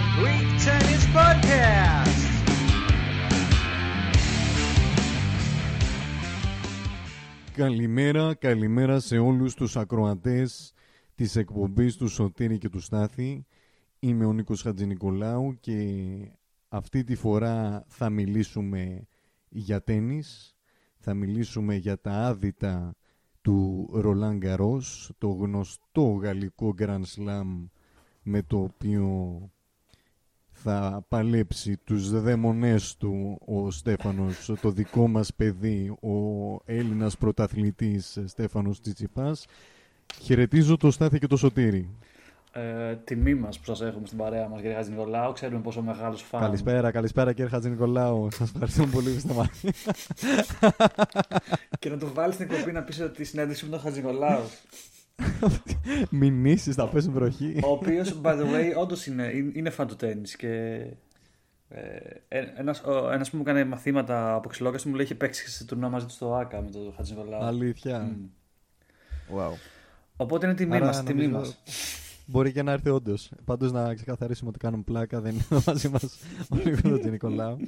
Greek Tennis Podcast. Καλημέρα, καλημέρα σε όλους τους ακροατές της εκπομπής του Σωτήρη και του Στάθη. Είμαι ο Νίκος Χατζηνικολάου και αυτή τη φορά θα μιλήσουμε για τένις. Θα μιλήσουμε για τα άδυτα του Ρολάν Γκαρός, το γνωστό γαλλικό Grand Slam με το οποίο θα παλέψει τους δαίμονές του ο Στέφανος, το δικό μας παιδί, ο Έλληνας πρωταθλητής Στέφανος Τσιτσιπάς. Χαιρετίζω το Στάθη και το Σωτήρη. Ε, τιμή μας που σας έχουμε στην παρέα μας, κύριε Χατζη Νικολάου. Ξέρουμε πόσο μεγάλος φαν. Καλησπέρα, καλησπέρα κύριε Χατζη Νικολάου. Σας ευχαριστούμε πολύ που είστε μαζί. και να το βάλεις στην εκπομπή να πεις ότι η συνέντευξη με τον Χατζη Νικολάου. Μηνύσει, θα πέσουν βροχή. Ο οποίος, by the way, όντως είναι, είναι φαν του τέννη. Και ε, ένας, ένας που μου έκανε μαθήματα από ξυλόκαστο μου λέει είχε παίξει σε τουρνά μαζί του στο ΆΚΑ με τον Χατζη Νικολάου. Αλήθεια. Mm. Wow. Οπότε είναι τιμή μας. Τιμή μας. Μπορεί και να έρθει όντως. Πάντως να ξεκαθαρίσουμε ότι κάνουμε πλάκα, δεν είναι μαζί μας ο Νίκο Νικολάου.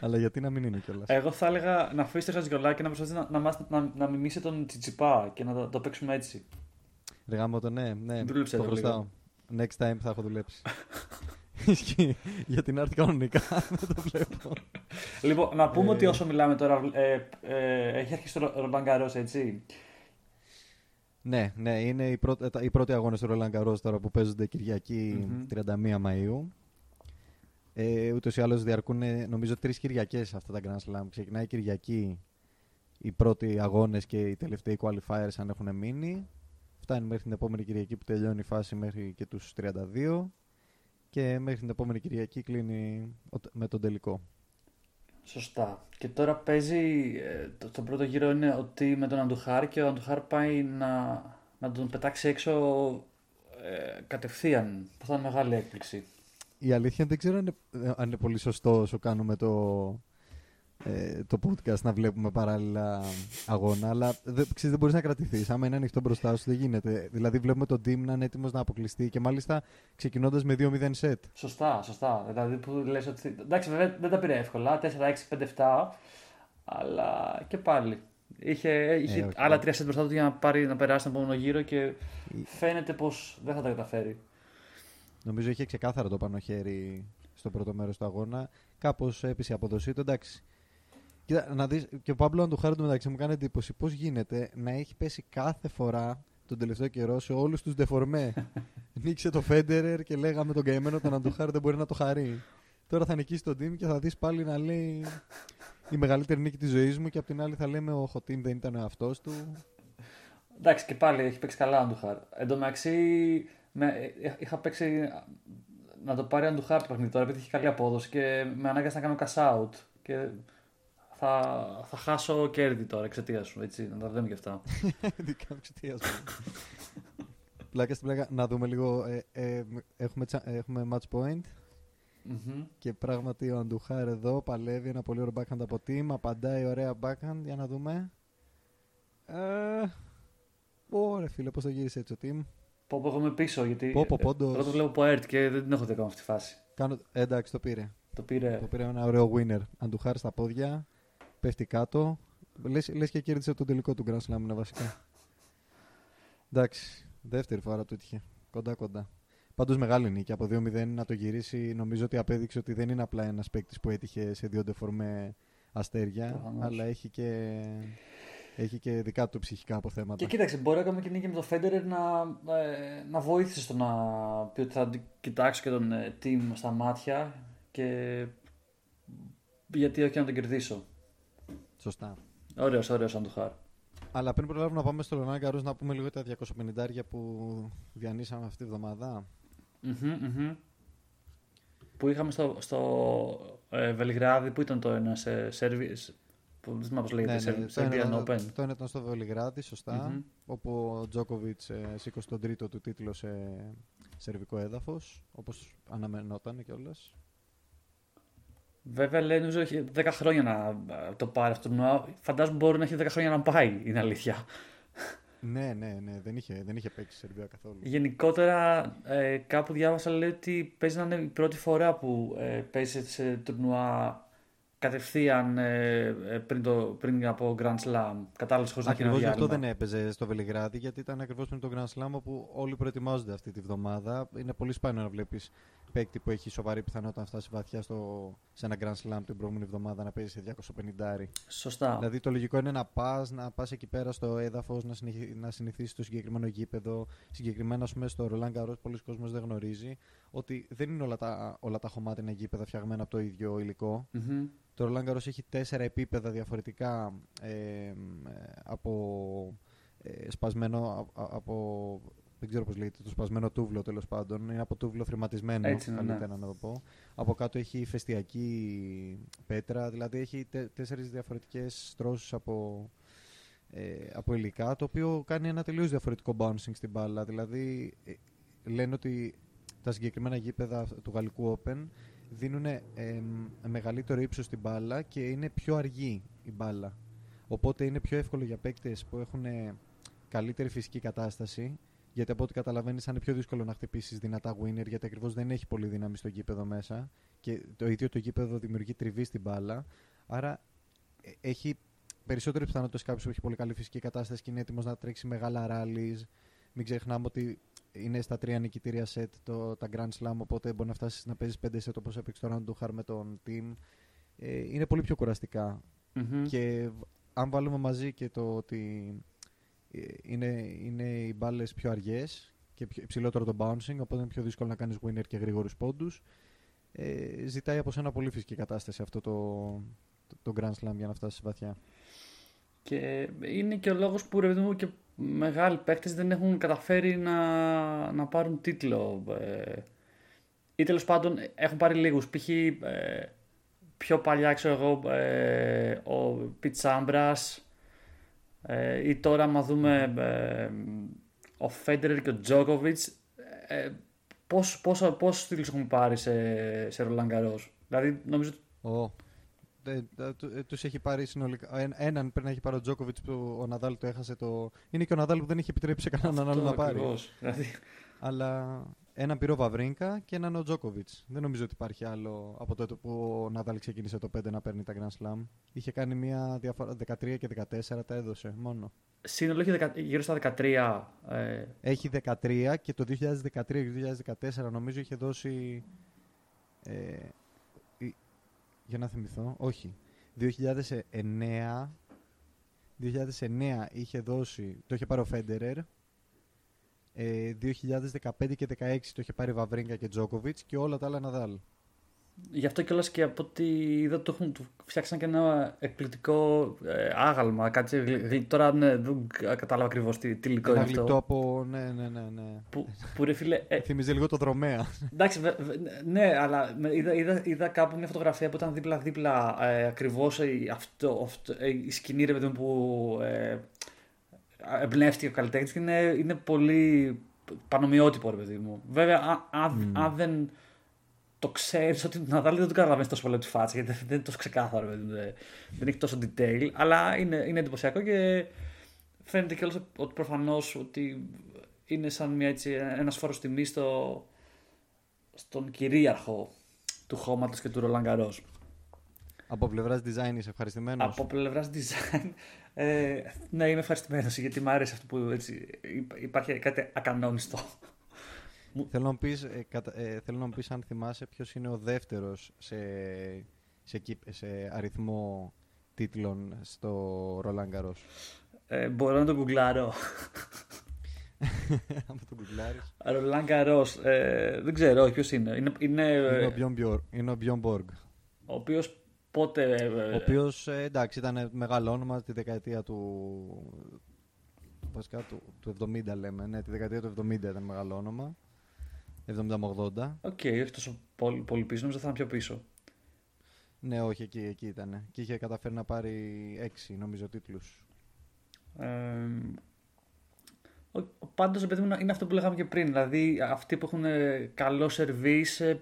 Αλλά γιατί να μην είναι κιόλας; Εγώ θα έλεγα να αφήσει το Χατζικολά και να προσπαθήσει να, να, να, να μιμήσει τον Τσιτσιπά και να το, το παίξουμε έτσι. Ρεγάμο το ναι, ναι. Δούλεψε το χρωστάω. Next time θα έχω δουλέψει. Γιατί να έρθει κανονικά, δεν το βλέπω. Λοιπόν, να πούμε ότι όσο μιλάμε τώρα, ε, ε, έχει αρχίσει το Ρομπαγκαρό, έτσι. Ναι, ναι, είναι οι, πρώτοι, οι πρώτοι αγώνες του Ρολάν Καρός τώρα που παίζονται Κυριακή mm-hmm. 31 Μαΐου. Ε, ούτως ή άλλως διαρκούν νομίζω τρεις Κυριακές αυτά τα Grand Slam. Ξεκινάει η Κυριακή οι πρώτοι αγώνες και οι τελευταίοι qualifiers αν έχουν μείνει. Φτάνει μέχρι την επόμενη Κυριακή που τελειώνει η φάση μέχρι και τους 32 και μέχρι την επόμενη Κυριακή κλείνει με τον τελικό. Σωστά. Και τώρα παίζει, ε, το, το πρώτο γύρο είναι ότι με τον Αντουχάρ και ο Αντουχάρ πάει να, να τον πετάξει έξω ε, κατευθείαν. που θα είναι μεγάλη έκπληξη. Η αλήθεια δεν ξέρω αν είναι, αν είναι πολύ σωστό όσο κάνουμε το, ε, το podcast να βλέπουμε παράλληλα αγώνα, αλλά δεν, ξέρεις, δεν μπορείς να κρατηθείς. Άμα είναι ανοιχτό μπροστά σου, δεν γίνεται. Δηλαδή, βλέπουμε τον team να είναι έτοιμος να αποκλειστεί και μάλιστα ξεκινώντας με 2-0 σετ. Σωστά, σωστά. Δηλαδή, που λες ότι. Εντάξει, βέβαια δεν τα πήρε εύκολα. 4-6, 5-7. Αλλά και πάλι. Είχε, είχε ε, άλλα τρία σετ μπροστά του για να, πάρει, να περάσει τον επόμενο γύρο και φαίνεται πως δεν θα τα καταφέρει. Νομίζω είχε ξεκάθαρο το πάνω χέρι στο πρώτο μέρος του αγώνα. Κάπως έπεισε η αποδοσή του. Εντάξει, Κοίτα, να δεις, και ο Παύλο Αντουχάρη μεταξύ μου κάνει εντύπωση πώς γίνεται να έχει πέσει κάθε φορά τον τελευταίο καιρό σε όλους τους ντεφορμέ; Νίξε το Φέντερερ και λέγαμε τον καημένο τον Αντουχάρη δεν μπορεί να το χαρεί. Τώρα θα νικήσει τον Τιμ και θα δεις πάλι να λέει η μεγαλύτερη νίκη της ζωής μου και απ' την άλλη θα λέμε ο Χωτίν δεν ήταν ο εαυτός του. Εντάξει και πάλι έχει παίξει καλά ο Αντουχάρ. Εν τω μεταξύ είχα παίξει να το πάρει ο Αντουχάρ το παιχνίδι τώρα επειδή έχει καλή απόδοση και με ανάγκασε να κάνω cash out. Και θα, θα χάσω κέρδη τώρα εξαιτίας σου. Έτσι, να τα λέμε και αυτά. Δικά μου εξαιτίας σου. πλάκα στην πλάκα, να δούμε λίγο. Ε, ε, έχουμε, έχουμε match point. Mm-hmm. Και πράγματι ο Αντουχάρ εδώ παλεύει ένα πολύ ωραίο backhand από team. Απαντάει ωραία backhand. Για να δούμε. Ε, Ωραία φίλε, πώς το γύρισε έτσι ο team. Πω πω εγώ είμαι πίσω γιατί πω, πω, πόντος. πρώτο βλέπω από ΕΡΤ και δεν την έχω δει ακόμα αυτή τη φάση. Κάνω... Ε, εντάξει το πήρε. Το πήρε. Το πήρε ένα ωραίο winner. Αντουχάρ στα πόδια πέφτει κάτω. Λες, λες και κέρδισε τον τελικό του Grand Slam, βασικά. Εντάξει, δεύτερη φορά του έτυχε. Κοντά κοντά. Πάντως μεγάλη νίκη. Από 2-0 να το γυρίσει, νομίζω ότι απέδειξε ότι δεν είναι απλά ένας παίκτης που έτυχε σε δύο ντεφορμέ αστέρια, αλλά έχει και, έχει και δικά του ψυχικά αποθέματα. Και κοίταξε, μπορεί ακόμα και νίκη με το Φέντερερ να, ε, να βοήθησε στο να πει ότι θα κοιτάξω και τον ε, team στα μάτια και γιατί όχι να τον κερδίσω. Σωστά. Ωραίος, ωραίος σαν το χάρ. Αλλά πριν προλάβουμε να πάμε στο Λονάγκαρο, να πούμε λίγο τα 250 που διανύσαμε αυτή τη βδομάδα. Mm-hmm, Που είχαμε στο, στο ε, Βελιγράδι, που ήταν το ένα σε σερβις, που δεν θυμάμαι πώς λέγεται, ναι, ναι, Serbian Open. Το ένα ήταν στο Βελιγράδι, όπου ο Τζόκοβιτς ε, σήκωσε τον τρίτο του τίτλο σε σερβικό έδαφος, όπως αναμενόταν κιόλας. Βέβαια λέει νομίζω έχει 10 χρόνια να το πάρει αυτό το Φαντάζομαι μπορεί να έχει 10 χρόνια να πάει, είναι αλήθεια. Ναι, ναι, ναι. Δεν είχε, δεν είχε παίξει Σερβία καθόλου. Γενικότερα, ε, κάπου διάβασα λέει ότι παίζει να είναι η πρώτη φορά που ε, παίζει σε τουρνουά κατευθείαν ε, ε, πριν, το, πριν από Grand Slam. Κατάλαβες χωρίς να Ακριβώς γι' αυτό διάλειμμα. δεν έπαιζε στο Βελιγράδι, γιατί ήταν ακριβώς πριν το Grand Slam όπου όλοι προετοιμάζονται αυτή τη βδομάδα. Είναι πολύ σπάνιο να βλέπεις παίκτη που έχει σοβαρή πιθανότητα να φτάσει βαθιά στο, σε ένα Grand Slam την προηγούμενη εβδομάδα να παίζει σε 250. Σωστά. Δηλαδή το λογικό είναι να πας να πας εκεί πέρα στο έδαφος, να, συνηθι... να συνηθίσεις το συγκεκριμένο γήπεδο. Συγκεκριμένα, ας πούμε, στο Ρολάν Καρό, πολλοί κόσμοι δεν γνωρίζει ότι δεν είναι όλα τα, όλα τα χωμάτινα γήπεδα φτιαγμένα από το ίδιο υλικό. Μμμ. Το Roland Garros έχει τέσσερα επίπεδα διαφορετικά ε, ε, από ε, σπασμένο α- α- από δεν ξέρω πώς λέγεται, το σπασμένο τούβλο τέλος πάντων. Είναι από τούβλο θρηματισμένο, Έτσι είναι, ναι. καλύτερα να το πω. Από κάτω έχει φεστιακή πέτρα, δηλαδή έχει τε, τέσσερις διαφορετικές στρώσεις από, ε, από υλικά, το οποίο κάνει ένα τελείως διαφορετικό bouncing στην μπάλα. Δηλαδή ε, λένε ότι τα συγκεκριμένα γήπεδα του Γαλλικού Open δίνουν μεγαλύτερο ύψος στην μπάλα και είναι πιο αργή η μπάλα. Οπότε είναι πιο εύκολο για παίκτες που έχουν ε, καλύτερη φυσική κατάσταση γιατί από ό,τι καταλαβαίνεις θα είναι πιο δύσκολο να χτυπήσεις δυνατά winner γιατί ακριβώς δεν έχει πολύ δύναμη στο γήπεδο μέσα και το ίδιο το γήπεδο δημιουργεί τριβή στην μπάλα. Άρα ε, έχει περισσότερες πιθανότητες κάποιος που έχει πολύ καλή φυσική κατάσταση και είναι έτοιμος να τρέξει μεγάλα ράλι. Μην ξεχνάμε ότι είναι στα τρία νικητήρια σετ το, τα Grand Slam, οπότε μπορεί να φτάσεις να παίζεις πέντε σετ όπως έπαιξε το Ραντούχαρ με τον team. Ε, είναι πολύ πιο κουραστικά. Μμμ. Και β- αν βάλουμε μαζί και το ότι ε, είναι, είναι οι μπάλες πιο αργές και πιο, υψηλότερο το bouncing, οπότε είναι πιο δύσκολο να κάνεις winner και γρήγορους πόντους. Ε, ζητάει από σένα πολύ φυσική κατάσταση αυτό το, το, το Grand Slam για να φτάσεις βαθιά. Και είναι και ο λόγος που ρε παιδί μου και μεγάλοι παίκτες δεν έχουν καταφέρει να, να πάρουν τίτλο. Ε, ή τέλος πάντων έχουν πάρει λίγους. Π.χ. Ε, πιο παλιά ξέρω εγώ ε, ο Πιτς Σάμπρας ε, ή τώρα άμα δούμε ε, ο Φέντερερ και ο Τζόκοβιτς ε, πόσους πόσο, πόσους τίτλους έχουν πάρει σε, σε Roland Garros. Δηλαδή νομίζω ότι Oh. Τους έχει πάρει συνολικά. Εν- Έναν πρέπει να έχει πάρει ο Τζόκοβιτς που ο Ναδάλ το έχασε το. Είναι και ο Ναδάλ που δεν έχει επιτρέψει σε κανέναν άλλο αυτό να πάρει. ακριβώς. Δηλαδή, Αλλά έναν πήρε ο Βαβρίνκα και έναν ο Τζόκοβιτς. Δεν νομίζω ότι υπάρχει άλλο από τότε που ο Ναδάλ ξεκίνησε το 5 να παίρνει τα Grand Slam. Είχε κάνει μια διαφορά 13 και 14, τα έδωσε μόνο. Σύνολο έχει δεκα- γύρω στα 13. Ε, Έχει 13 και το 2013 και το 2014 νομίζω είχε δώσει. Ε, η- για να θυμηθώ, όχι. 2009, 2009 είχε δώσει, το είχε πάρει ο Φέντερερ. Ε, 2015 και 16 το είχε πάρει Βαβρίνκα και Τζόκοβιτς και όλα τα άλλα Ναδάλ. Γι' αυτό κιόλας και από ό,τι είδα το έχουν του φτιάξαν και ένα εκπληκτικό ε, άγαλμα. Κάτι, γλυ- γλυ- τώρα ναι, δεν κατάλαβα ακριβώς τι, τι υλικό Ένα είναι αυτό. γλυπτό από. Ναι, ναι, ναι. ναι. Που, που ρε φίλε. Ε, Θυμίζει λίγο το δρομέα. εντάξει, βε- βε- ναι, αλλά με- είδα, είδα, είδα κάπου μια φωτογραφία που ήταν δίπλα-δίπλα ε, ακριβώς αυτό, αυτό, ε, η σκηνή ρε παιδί μου που ε, εμπνεύστηκε ο καλλιτέχνης και είναι, είναι πολύ πανομοιότυπο ρε παιδί μου. Βέβαια, αν, αν, αν δεν το ξέρεις ότι τον Ναδάλ δεν το καταλαβαίνεις τόσο πολύ από τη φάτσα γιατί δεν είναι τόσο ξεκάθαρο. ρε παιδί μου, δεν, δεν έχει τόσο detail, αλλά είναι, είναι εντυπωσιακό και φαίνεται κιόλας ότι προφανώς ότι είναι σαν μια, έτσι, ένας φόρος τιμής στο, στον κυρίαρχο του χώματος και του Roland Garros. από πλευράς design είσαι ευχαριστημένος; Από πλευράς design, ε, ναι, είμαι ευχαριστημένος γιατί μου άρεσε αυτό που έτσι, υπ- υπάρχει κάτι ακανόνιστο. Θέλω να μου πεις, ε, κατα- ε, θέλω να μου πεις αν θυμάσαι ποιος είναι ο δεύτερος σε, σε, κύπ- σε αριθμό τίτλων στο Roland Garros. Ε, μπορώ να το γκουγκλάρω. Αν το γκουγκλάρεις. Roland Garros, ε, δεν ξέρω ποιος είναι. Είναι, είναι, Είναι ο ε, Bjorn Bjorn- Είναι ο Bjorn Borg. ο οποίος πότε. ε, Ο οποίος, ε, εντάξει, ήταν μεγάλο όνομα τη δεκαετία του... Βασικά του, του 70 λέμε, ναι, τη δεκαετία του 70 ήταν μεγάλο όνομα. 70 με 80. Οκ, όχι τόσο πολύ, πολύ πίσω, νόμιζα θα ήταν πιο πίσω. Ναι, όχι, εκεί, εκεί ήταν. Και είχε καταφέρει να πάρει 6, νομίζω, τίτλους. Ε, ο- ο- πάντως, παιδί μου, είναι αυτό που λέγαμε και πριν. Δηλαδή, αυτοί που έχουν ε, καλό σερβίς ε,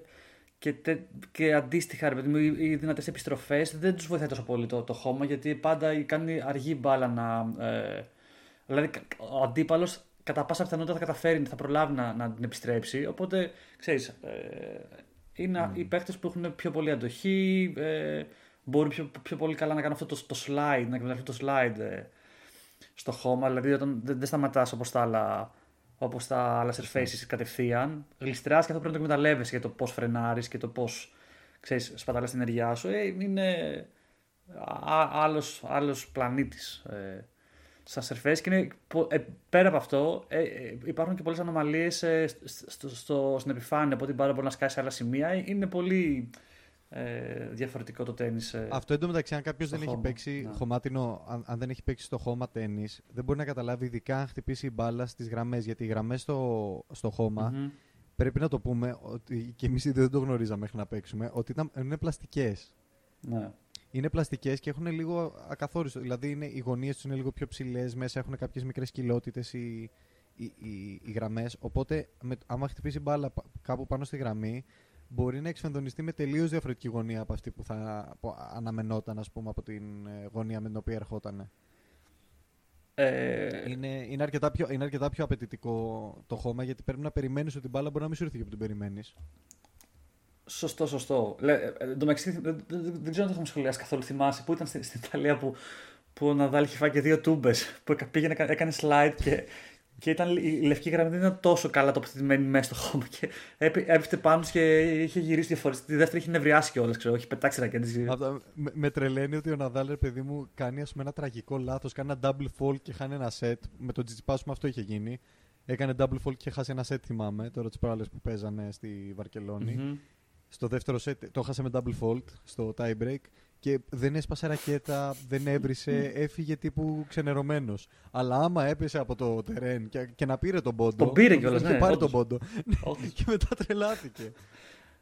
και, τε- και αντίστοιχα, ρε παιδί μου, οι, οι δυνατές επιστροφές, δεν τους βοηθάει τόσο πολύ το, το χώμα, γιατί πάντα κάνει αργή μπάλα να, ε, Δηλαδή, ο αντίπαλος κατά πάσα πιθανότητα θα καταφέρει, θα προλάβει να, να την επιστρέψει. Οπότε, ξέρεις, ε, είναι οι παίχτε που έχουν πιο πολύ αντοχή, ε, μπορεί πιο, πιο πολύ καλά να κάνουν αυτό το, το slide, να εκμεταλλευτούν το slide ε, στο χώμα. Δηλαδή, όταν δεν, δεν σταματάς όπως τα άλλα όπως τα άλλα surfaces κατευθείαν. Γλιστράς και αυτό πρέπει να το εκμεταλλεύεσαι για το πώς φρενάρεις και το πώς σπαταλάς την ενέργειά σου. Ε, είναι άλλος πλανήτης ε, στα surface και είναι, ε, πέρα από αυτό ε, ε, υπάρχουν και πολλές ανομαλίες ε, στο, στο, στην επιφάνεια. Οπότε την μπορεί να σκάσει σε άλλα σημεία. Είναι πολύ ε, διαφορετικό το τέννη. Ε, Αυτό εντωμεταξύ, αν κάποιος δεν έχει παίξει ναι. χωμάτινο, αν, αν, δεν έχει παίξει στο χώμα τέννη, δεν μπορεί να καταλάβει ειδικά αν χτυπήσει η μπάλα στις γραμμές. Γιατί οι γραμμές στο, στο χωμα mm-hmm. πρέπει να το πούμε ότι και εμείς δεν το γνωρίζαμε μέχρι να παίξουμε, ότι ήταν, είναι πλαστικές. Ναι. Είναι πλαστικές και έχουν λίγο ακαθόριστο. Δηλαδή είναι, οι γωνίες τους είναι λίγο πιο ψηλές, μέσα έχουν κάποιες μικρές κοιλότητες οι, οι, οι, οι γραμμές. Οπότε, με, άμα χτυπήσει μπάλα κάπου πάνω στη γραμμή, μπορεί να εξφενδονιστεί με τελείως διαφορετική γωνία από αυτή που θα αναμενόταν ας πούμε, από την ε, γωνία με την οποία ερχόταν. Ε... Είναι, είναι, αρκετά πιο, είναι αρκετά πιο απαιτητικό το χώμα γιατί πρέπει να περιμένεις ότι την μπάλα μπορεί να μην σου έρθει και που την περιμένεις. Σωστό, σωστό. Λε, ε, ε δεν, δεν, δεν, ξέρω αν το έχουμε σχολιάσει καθόλου. Θυμάσαι που ήταν στην, στην Ιταλία που, που ο Ναδάλ είχε φάει και δύο τούμπες. Που πήγαινε, έκανε slide και και ήταν, η λευκή γραμμή δεν ήταν τόσο καλά τοποθετημένη μέσα στο χώμα. Και έπεφτε πάνω και είχε γυρίσει δύο φορές. Τη δεύτερη είχε νευριάσει κιόλας, ξέρω. Έχει πετάξει ρακέτες. Με, με τρελαίνει ότι ο Ναδάλ, παιδί μου, κάνει ας πούμε, ένα τραγικό λάθος. Κάνει ένα double fall και χάνει ένα set. Με τον Τζιτσιπά, αυτό είχε γίνει. Έκανε double fall και χάσει ένα set, θυμάμαι. Τώρα τις προάλλες που παίζανε στη βαρκελονη mm-hmm. Στο δεύτερο set το χάσε με double fault στο tie break και δεν έσπασε ρακέτα, δεν έβρισε, έφυγε τύπου ξενερωμένος. Αλλά άμα έπεσε από το τερέν και, και να πήρε τον πόντο. Τον πήρε κιόλας, ναι. πάρει τον πόντο. και μετά τρελάθηκε.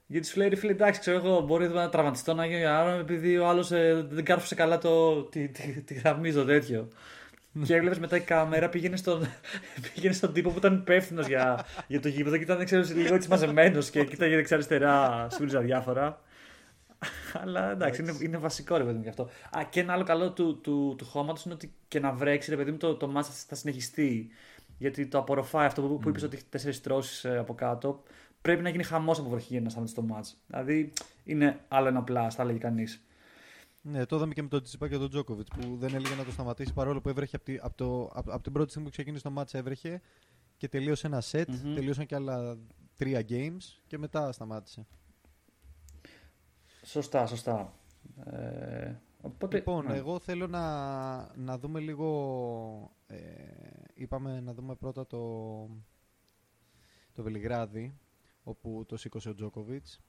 Γιατί σου λέει ρε φίλε, εντάξει, ξέρω εγώ, μπορεί να τραυματιστώ να γίνει άρα επειδή ο άλλος ε, δεν κάρφωσε καλά το, τη, τη, τη γραμμή στο τέτοιο. Και έβλεπες μετά η κάμερα πήγαινε στον, πήγαινε στον τύπο που ήταν υπεύθυνος για, για το γήπεδο και ήταν ξέρω, λίγο έτσι μαζεμένος και κοίταγε δεξιά-αριστερά, σφύριζα διάφορα. Αλλά εντάξει, είναι, είναι βασικό ρε παιδί μου γι' αυτό. Α, και ένα άλλο καλό του, του, του χώματος είναι ότι και να βρέξει ρε παιδί μου το, το μάτσα θα συνεχιστεί. Γιατί το απορροφάει αυτό που, που είπες ότι έχει τέσσερις τρώσεις ε, από κάτω. Πρέπει να γίνει χαμός από βροχή για να σταματήσει το μάτς. Δηλαδή είναι άλλο ένα πλά, θα έλεγε κανείς. Ναι, το είδαμε και με τον Τσιπά και τον Τζόκοβιτς που δεν έλεγε να το σταματήσει παρόλο που έβρεχε από, τη, από, το, από, από την πρώτη στιγμή που ξεκίνησε το μάτς έβρεχε και τελείωσε ένα set, mm-hmm. τελείωσαν και άλλα τρία games και μετά σταμάτησε. Σωστά, σωστά. Ε, οπότε, λοιπόν, ναι. εγώ θέλω να, να δούμε λίγο. Ε, είπαμε να δούμε πρώτα το, το Βελιγράδι, όπου το σήκωσε ο Τζόκοβιτς.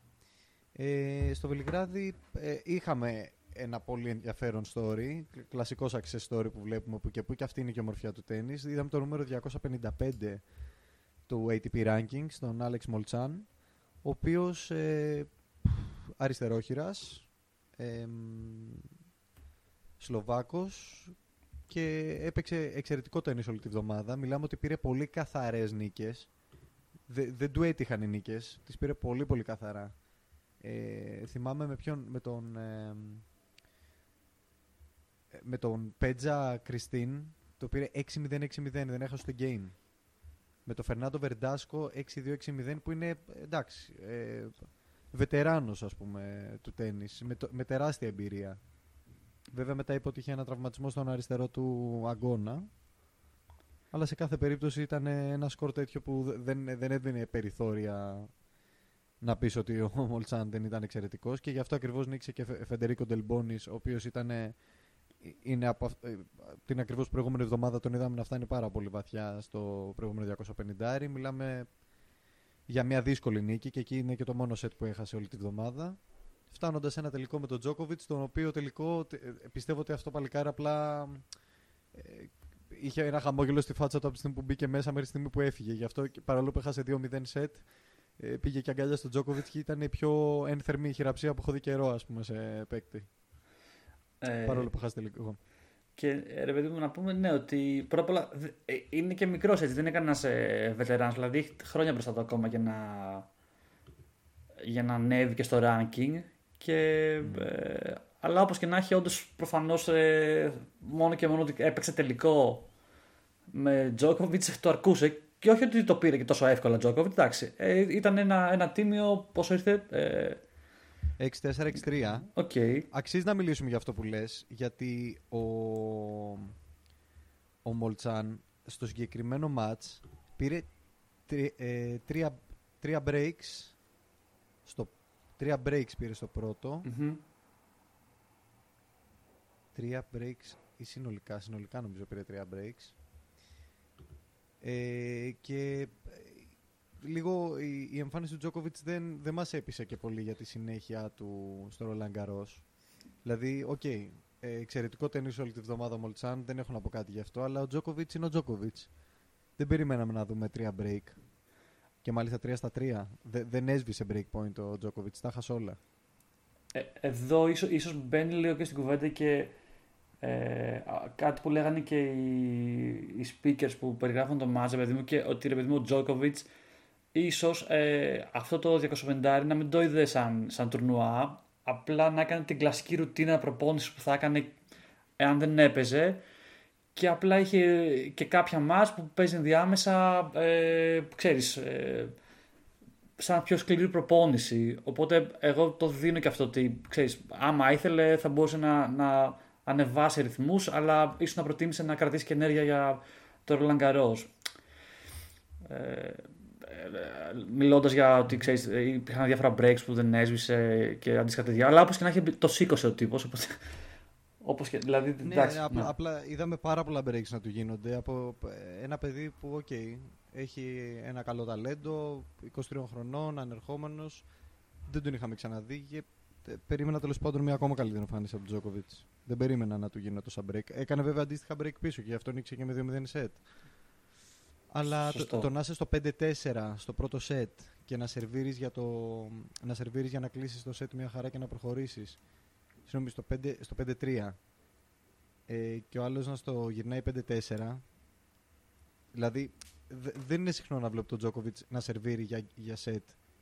Ε, στο Βελιγράδι ε, είχαμε ένα πολύ ενδιαφέρον story, κλασικό success story που βλέπουμε που και που και αυτή είναι και η ομορφιά του τέννις. Είδαμε το νούμερο 255 του ATP Ranking, στον Alex Μολτσάν, ο οποίος ε, αριστερόχειρας, ε, Σλοβάκος και έπαιξε εξαιρετικό τέννις όλη τη βδομάδα. Μιλάμε ότι πήρε πολύ καθαρές νίκες. δεν του έτυχαν οι νίκες, τις πήρε πολύ πολύ καθαρά. Ε, θυμάμαι με ποιον, με τον... με τον Πέτζα Κριστίν το πήρε 6-0-6-0, δεν έχασε το game. Με τον Φερνάντο Βερντάσκο 6-2-6-0 που είναι εντάξει, ε, βετεράνος ας πούμε του τέννις με, με τεράστια εμπειρία. Βέβαια μετά είπε ότι είχε ένα τραυματισμό στον αριστερό του αγώνα αλλά σε κάθε περίπτωση ήταν ένα σκορ τέτοιο που δεν, δεν έδινε περιθώρια να πεις ότι ο Μολτσάν δεν ήταν εξαιρετικός και γι' αυτό ακριβώς νίξε και Φεντερίκο Ντελμπόνης, ο οποίος ήταν. Είναι από, ε, την ακριβώς προηγούμενη εβδομάδα τον είδαμε να φτάνει πάρα πολύ βαθιά στο προηγούμενο 250. Μιλάμε για μια δύσκολη νίκη και εκεί είναι και το μόνο σετ που έχασε όλη τη βδομάδα. Φτάνοντας ένα τελικό με τον Τζόκοβιτς, τον οποίο τελικό ε, πιστεύω ότι αυτό παλικάρι απλά ε, είχε ένα χαμόγελο στη φάτσα του από τη στιγμή που μπήκε μέσα μέχρι τη στιγμή που έφυγε. Γι' αυτό παρόλο που έχασε 2-0 σετ, ε, πήγε και αγκάλια στον Τζόκοβιτς και ήταν η πιο ένθερμη χειραψία που έχω δει καιρό ας πούμε, σε παίκτη. Ε... Παρόλο που χάσει τελικό. Και ρε παιδί μου, να πούμε ναι, ότι πρώτα απ' όλα ε, είναι και μικρός έτσι, δεν είναι κανένα ε, βετεράν. Δηλαδή έχει χρόνια μπροστά του ακόμα για να, για να ανέβει και στο ranking. Και, ε, αλλά όπως και να έχει, όντως προφανώς ε, μόνο και μόνο ότι έπαιξε τελικό με Τζόκοβιτ το αρκούσε. Και όχι ότι το πήρε και τόσο εύκολα Τζόκοβιτ, εντάξει. Ε, ήταν ένα, ένα τίμιο, πόσο ήρθε. Ε, 6-4-6-3. Okay. Αξίζει να μιλήσουμε για αυτό που λες, γιατί ο, ο Μολτσάν στο συγκεκριμένο match πήρε τρι, ε, τρία, τρία breaks στο, τρία breaks πήρε στο πρώτο Mm-hmm. τρία breaks ή συνολικά, συνολικά νομίζω πήρε τρία breaks ε, και ε, λίγο η, η εμφάνιση του Τζόκοβιτς δεν, δεν μας έπεισε και πολύ για τη συνέχεια του στο Roland Garros. Δηλαδή, οκ, ε, εξαιρετικό τένις όλη τη βδομάδα ο Μολτσάν, δεν έχω να πω κάτι γι' αυτό, αλλά ο Τζόκοβιτς είναι ο Τζόκοβιτς. Δεν περιμέναμε να δούμε τρία break. Και μάλιστα τρία στα τρία. Δε- δεν έσβησε break point ο Τζόκοβιτς, τα χάσε όλα. Ε, εδώ ίσως, ίσως μπαίνει λίγο και στην κουβέντα και ε, α, κάτι που λέγανε και οι, οι speakers που περιγράφουν το ματς, ρε παιδί μου, και ότι ρε παιδί μου ο Τζόκοβιτς ίσως ε, αυτό το 250 να μην το είδε σαν, σαν τουρνουά, απλά να έκανε την κλασική ρουτίνα προπόνησης που θα έκανε εάν δεν έπαιζε και απλά είχε και κάποια μάτς που παίζει ενδιάμεσα, ε, ξέρεις, ε, σαν πιο σκληρή προπόνηση. Οπότε εγώ το δίνω και αυτό ότι, ξέρεις, άμα ήθελε θα μπορούσε να, να ανεβάσει ρυθμούς, αλλά ίσως να προτίμησε να κρατήσει και ενέργεια για το Roland Garros. Ε, Μιλώντας για ότι ξέρεις, ε, υπήρχαν διάφορα breaks που δεν έσβησε και αντίστοιχα τέτοια. Αλλά όπως και να έχει, το σήκωσε ο τύπος. Οπότε, όπως και, δηλαδή, Ναι, εντάξει, απλά, ναι. απλά είδαμε πάρα πολλά breaks να του γίνονται από ε, ένα παιδί που, οκ, έχει ένα καλό ταλέντο, 23 χρονών, ανερχόμενος, δεν τον είχαμε ξαναδεί και ε, περίμενα τέλος πάντων μια ακόμα καλύτερη εμφάνιση από τον Τζόκοβιτς. Δεν περίμενα να του γίνουν τόσα break. Έκανε βέβαια αντίστοιχα break πίσω και γι' αυτό νίξε και με 2-0 set. Αλλά το, Σωστό. το να είσαι στο 5-4 στο πρώτο set και να σερβίρεις για, το, να, σερβίρεις για να κλείσεις το set μια χαρά και να προχωρήσεις. Συγγνώμη, στο 5 στο 5-3 ε, και ο άλλος να στο γυρνάει 5-4 δηλαδή δε- δεν είναι συχνό να βλέπω τον Τζόκοβιτς να σερβίρει για, για set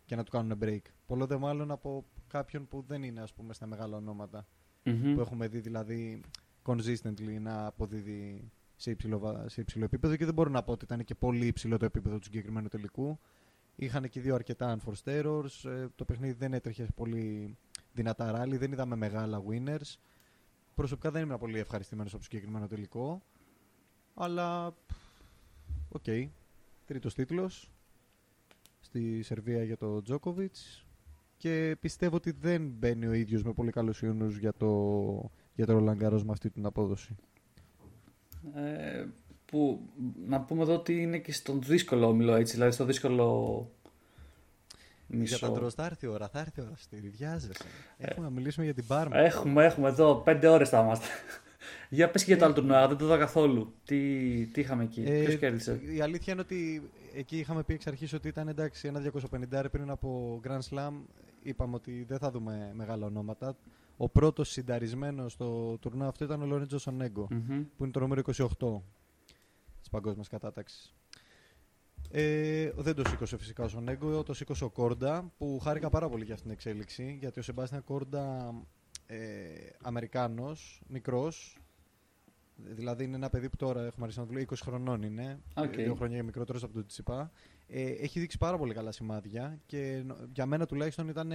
και να του κάνουν break. Πολλό δε μάλλον από κάποιον που δεν είναι ας πούμε στα μεγάλα ονόματα Μμμ. που έχουμε δει δηλαδή consistently να αποδίδει σε υψηλό, βα- σε υψηλό επίπεδο και δεν μπορώ να πω ότι ήταν και πολύ υψηλό το επίπεδο του συγκεκριμένου τελικού. Είχαν και δύο αρκετά unforced errors. ε, το παιχνίδι δεν έτρεχε πολύ δυνατά ράλι, δεν είδαμε μεγάλα winners. Προσωπικά δεν ήμουν πολύ ευχαριστημένος από το συγκεκριμένο τελικό. Αλλά. Οκ. Τρίτος τίτλος στη Σερβία για το Τζόκοβιτς. Και πιστεύω ότι δεν μπαίνει ο ίδιος με πολύ καλούς ιονούς για το, για το Roland Garros με αυτή την απόδοση. Ε, που να πούμε εδώ ότι είναι και στον δύσκολο όμιλο έτσι, δηλαδή στο δύσκολο μισό. Για τα τρως, θα έρθει η ώρα, θα έρθει η ώρα. Στήρι, βιάζεσαι. Ε. Έχουμε να μιλήσουμε για την Πάρμα. Έχουμε, έχουμε εδώ, πέντε ώρες θα είμαστε. Για πες και για το άλλο τουρνουά, δεν το είδα καθόλου. Τι, τι είχαμε εκεί, Ε, ποιος κέρδισε; Η αλήθεια είναι ότι εκεί είχαμε πει εξ αρχής ότι ήταν εντάξει ένα 250 πριν από Grand Slam. Είπαμε ότι δεν θα δούμε μεγάλα ονόματα. Ο πρώτος σινταρισμένος στο τουρνουά αυτό ήταν ο Λόρεντζο Σονέγκο, Μμμ. που είναι το νούμερο 28 της παγκόσμιας κατάταξης. Ε, δεν το σήκωσε φυσικά ο Σονέγκο, το σήκωσε ο Κόρντα, που χάρηκα πάρα πολύ για αυτήν την εξέλιξη, γιατί ο Σεμπάστιαν Κόρντα, ε, Αμερικάνος, μικρός, δηλαδή είναι ένα παιδί που τώρα έχουμε αρχίσει να δουλεύει, 20 χρονών είναι, Οκ. δύο χρόνια μικρότερος από τον Τσιτσιπά. Ε, έχει δείξει πάρα πολύ καλά σημάδια και νο- για μένα τουλάχιστον ήταν,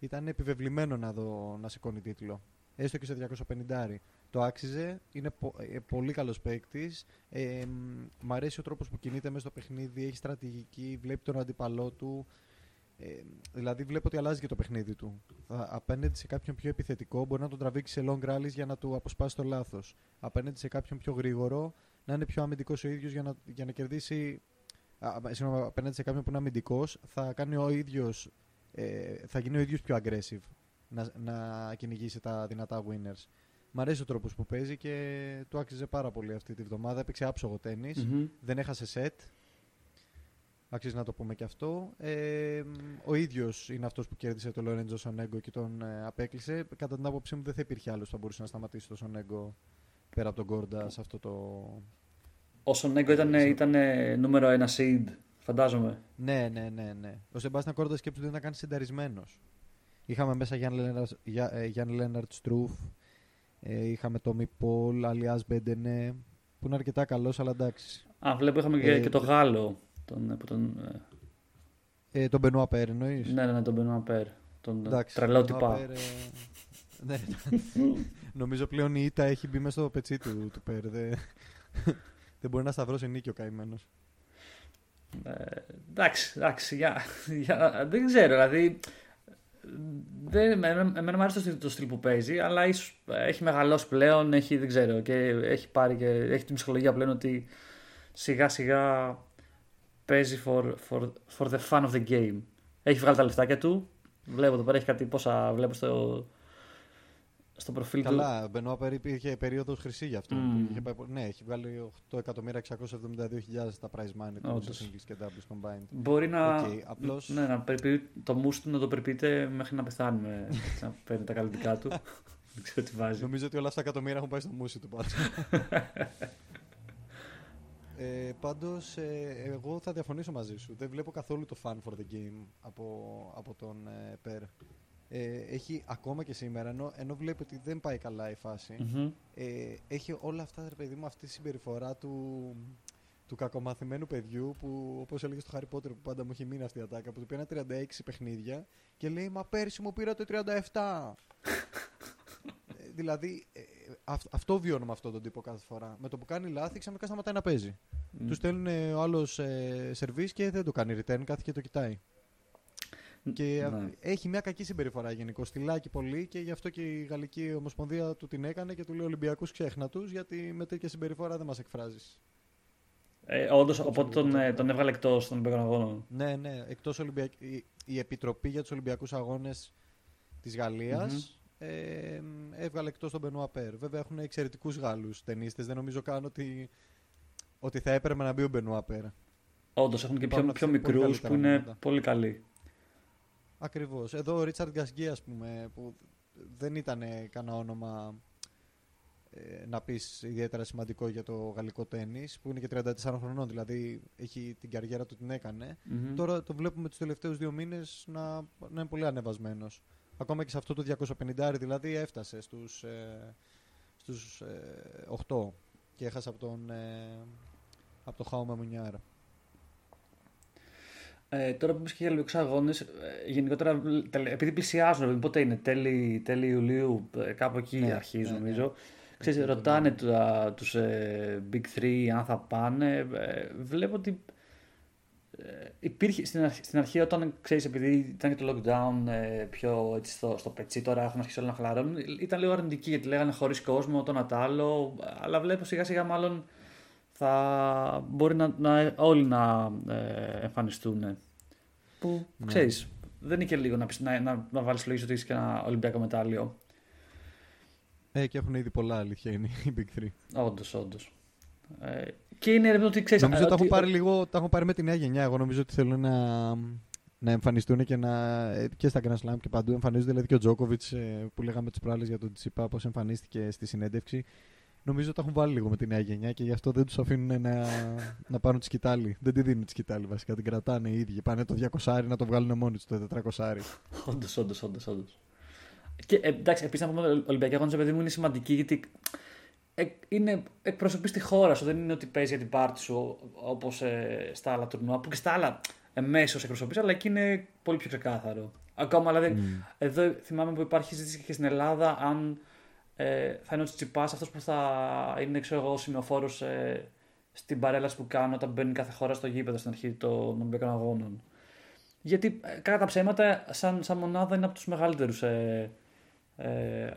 ήταν επιβεβλημένο να, δω, να σηκώνει τίτλο. Έστω και σε 250. Το άξιζε, είναι πο- ε, πολύ καλός παίκτης. Ε, μ, μ' αρέσει ο τρόπος που κινείται μέσα στο παιχνίδι, έχει στρατηγική, βλέπει τον αντίπαλό του. Ε, δηλαδή βλέπω ότι αλλάζει και το παιχνίδι του. Θα, απέναντι σε κάποιον πιο επιθετικό μπορεί να τον τραβήξει σε long rallies για να του αποσπάσει το λάθος. Απέναντι σε κάποιον πιο γρήγορο να είναι πιο αμυντικός ο ίδιος για να, για να κερδίσει Α, α, συγγνώμη, απέναντι σε κάποιον που είναι αμυντικός, θα, κάνει ο ίδιος, ε, θα γίνει ο ίδιος πιο aggressive να, να κυνηγήσει τα δυνατά winners. Μ' αρέσει ο τρόπος που παίζει και του άξιζε πάρα πολύ αυτή τη βδομάδα. Έπαιξε άψογο τέννις, Μμμ. δεν έχασε σετ. Αξίζει να το πούμε και αυτό. Ε, μ, ο ίδιος είναι αυτός που κέρδισε το Λόρεντζο Σονέγκο και τον ε, απέκλεισε. Κατά την άποψή μου, δεν θα υπήρχε άλλος που θα μπορούσε να σταματήσει το Σονέγκο πέρα από τον Γκόρντα σε αυτό το, Ο Σονέγκο ήταν, ήταν νούμερο ένα seed, φαντάζομαι. Ναι, ναι, ναι, ναι. Ο Σεμπάστιαν Κόρντα σκέψου δεν ήταν καν συνταρισμένος. Είχαμε μέσα Γιάννη Λέναρτ, Γιά- ε, Γιάννη Λέναρτ Στρούφ, ε, είχαμε Τόμι Πολ, Αλιάς Μπέντενε. που είναι αρκετά καλός, αλλά εντάξει. Α, βλέπω είχαμε και, Ε, και το Γάλλο. Τον, που τον, ε, Ε, τον Μπενουά Πέρ εννοείς; ναι, ναι, ναι, τον Μπενουά Πέρ. Τον Εντάξει, τρελό Benoit τυπά. Paire, ε, ναι. Νομίζω πλέον η ήττα έχει μπει μέσα στο πετσί του, του Πέρ. Δεν, δεν μπορεί να σταυρώσει νίκη ο καημένος. Ε, εντάξει, εντάξει, για, για, δεν ξέρω, δηλαδή. Δεν, εμένα, εμένα μου αρέσει το, στυλ- το στυλ που παίζει, αλλά ίσως, ε, έχει μεγαλώσει πλέον, έχει, δεν ξέρω, και έχει πάρει και έχει την ψυχολογία πλέον ότι σιγά σιγά παίζει for, for, for the fun of the game. Έχει βγάλει τα λεφτάκια του, βλέπω εδώ πέρα έχει κάτι πόσα βλέπω στο, στο προφίλ του. Καλά, ο Μπενουά Πέρ υπήρχε περίοδος χρυσή γι' αυτό. Μμμ. που είχε πάει πο- ναι, έχει βγάλει 8.672.000 τα prize money του Όντως. σε singles και doubles combined. Μπορεί να, Οκ, απλώς- ναι, να, περιποιεί το μούσι του να το περιποιείται μέχρι να πεθάνουμε. έτσι, να παίρνει τα καλλυντικά του. δεν ξέρω τι βάζει. Νομίζω ότι όλα αυτά τα εκατομμύρια έχουν πάει στο μούσι του πάντως. ε, πάντως, ε, εγώ θα διαφωνήσω μαζί σου. Δεν βλέπω καθόλου το fun for the game από, από τον ε, Περ. Ε, έχει ακόμα και σήμερα, ενώ, ενώ βλέπει ότι δεν πάει καλά η φάση, Μμμ. ε, έχει όλα αυτά, ρε παιδί μου, αυτή τη συμπεριφορά του, του κακομαθημένου παιδιού που, όπως έλεγες στο Harry Potter, που πάντα μου έχει μείνει αυτή η ατάκα, που του πήραν 36 παιχνίδια και λέει «Μα πέρσι μου πήρα το 37». Ε, δηλαδή, ε, αυ- αυτό βιώνω με αυτόν τον τύπο κάθε φορά. Με το που κάνει λάθη, ξαφνικά σταματάει να παίζει. Μμ. Τους στέλνουν ε, ο άλλος ε, σερβίς και δεν το κάνει return, κάθεται και το κοιτάει. Και α- Ναι. έχει μια κακή συμπεριφορά γενικώ. Στυλάκι πολύ και γι' αυτό και η Γαλλική Ομοσπονδία του την έκανε και του λέει Ολυμπιακούς ξέχνα τους, γιατί με τέτοια συμπεριφορά δεν μας εκφράζεις. Ε, όντως, οπότε τον, ε, τον έβγαλε εκτός των Ολυμπιακών Αγώνων. Ναι, ναι. Εκτός Ολυμπιακ... η, η Επιτροπή για τους Ολυμπιακούς Αγώνες της γαλλια Μμμ. ε, έβγαλε εκτός τον Μπενουά Πέρ. Βέβαια έχουν εξαιρετικούς Γάλλους ταινίστες. Δεν νομίζω καν ότι, ότι θα έπρεπε να μπει ο Μπενουά Πέρ. Όντως έχουν και πιο, Υπάρχουν πιο αυτοί πολύ μικρού καλύτερα που είναι ονόματα. πολύ καλοί. Ακριβώς. Εδώ ο Ρίτσαρντ Γκασγκί, ας πούμε, που δεν ήταν κανένα όνομα ε, να πεις ιδιαίτερα σημαντικό για το γαλλικό τέννη, που είναι και 34 χρονών, δηλαδή έχει την καριέρα του την έκανε. Μμμ. Τώρα το βλέπουμε τους τελευταίους δύο μήνες να, να είναι πολύ ανεβασμένος. Ακόμα και σε αυτό το 250 δηλαδή έφτασε στους ε, στους, ε, 8 και έχασε από τον, ε, από το Χάουμα Μουνιάρα. Ε, τώρα που είπες και για Ολυμπιακούς Αγώνες, ε, γενικότερα τελε- επειδή πλησιάζουν, δηλαδή, πότε είναι, τέλη, τέλη Ιουλίου, ε, κάπου εκεί Ναι, αρχίζουν ναι, ναι. νομίζω. Ξέρεις, Εκεί τον ρωτάνε Ιούλιο. του, τους ε, Big Three αν θα πάνε. Ε, βλέπω ότι ε, υπήρχε στην αρχή, στην αρχή όταν ξέρεις επειδή ήταν και το lockdown ε, πιο έτσι στο, στο πετσί τώρα έχουν αρχίσει όλα να χαλαρώνουν ήταν λίγο αρνητική γιατί λέγανε χωρίς κόσμο το ένα τ' άλλο αλλά βλέπω σιγά σιγά μάλλον θα μπορεί να, να, όλοι να ε, εμφανιστούν που Ναι. ξέρεις δεν είναι και λίγο να, πεις- να, να, να βάλεις λογική ότι έχεις και ένα Ολυμπιακό μετάλλιο Ε, και έχουν ήδη πολλά αλήθεια είναι οι Big 3. όντως όντως ε, και είναι ρε παιδί, ότι ξέρεις Νομίζω ε, ότι τα έχουν ότι- πάρει λίγο, τα έχουν πάρει με τη νέα γενιά. Εγώ νομίζω ότι θέλουν να, να εμφανιστούν και, να, ε, και στα Grand Slam και παντού. Εμφανίζονται δηλαδή και ο Τζόκοβιτ που λέγαμε τι προάλλες για τον Τσίπα, πώς εμφανίστηκε στη συνέντευξη. Νομίζω ότι τα έχουν βάλει λίγο με τη νέα γενιά και γι' αυτό δεν τους αφήνουν να, να πάρουν τη σκητάλη. Δεν τη δίνουν τη σκητάλη βασικά, την κρατάνε οι ίδιοι. Πάνε το 200 να το βγάλουν μόνοι τους το 400. Όντως, όντως, όντως. όντως. Και ε, εντάξει, επίσης να πούμε ότι Ολυμπιακοί αγώνες, παιδί μου, είναι σημαντική γιατί ε, είναι, εκπροσωπείς τη χώρα σου. Δεν είναι ότι παίζει για την πάρτι σου όπως ε, στα άλλα τουρνουά. Που και στα άλλα εμέσω εκπροσωπείς, αλλά εκεί είναι πολύ πιο ξεκάθαρο. Ακόμα δηλαδή, εδώ θυμάμαι που υπάρχει συζήτηση και στην Ελλάδα αν ε, θα είναι ο Τσιπά αυτός που θα είναι ξέρω εγώ, σημειοφόρος ε, στην παρέλαση που κάνω όταν μπαίνει κάθε χώρα στο γήπεδο στην αρχή των Ολυμπιακών Αγώνων. Γιατί ε, κατά τα ψέματα, σαν, σαν μονάδα είναι από τους μεγαλύτερους ε, ε,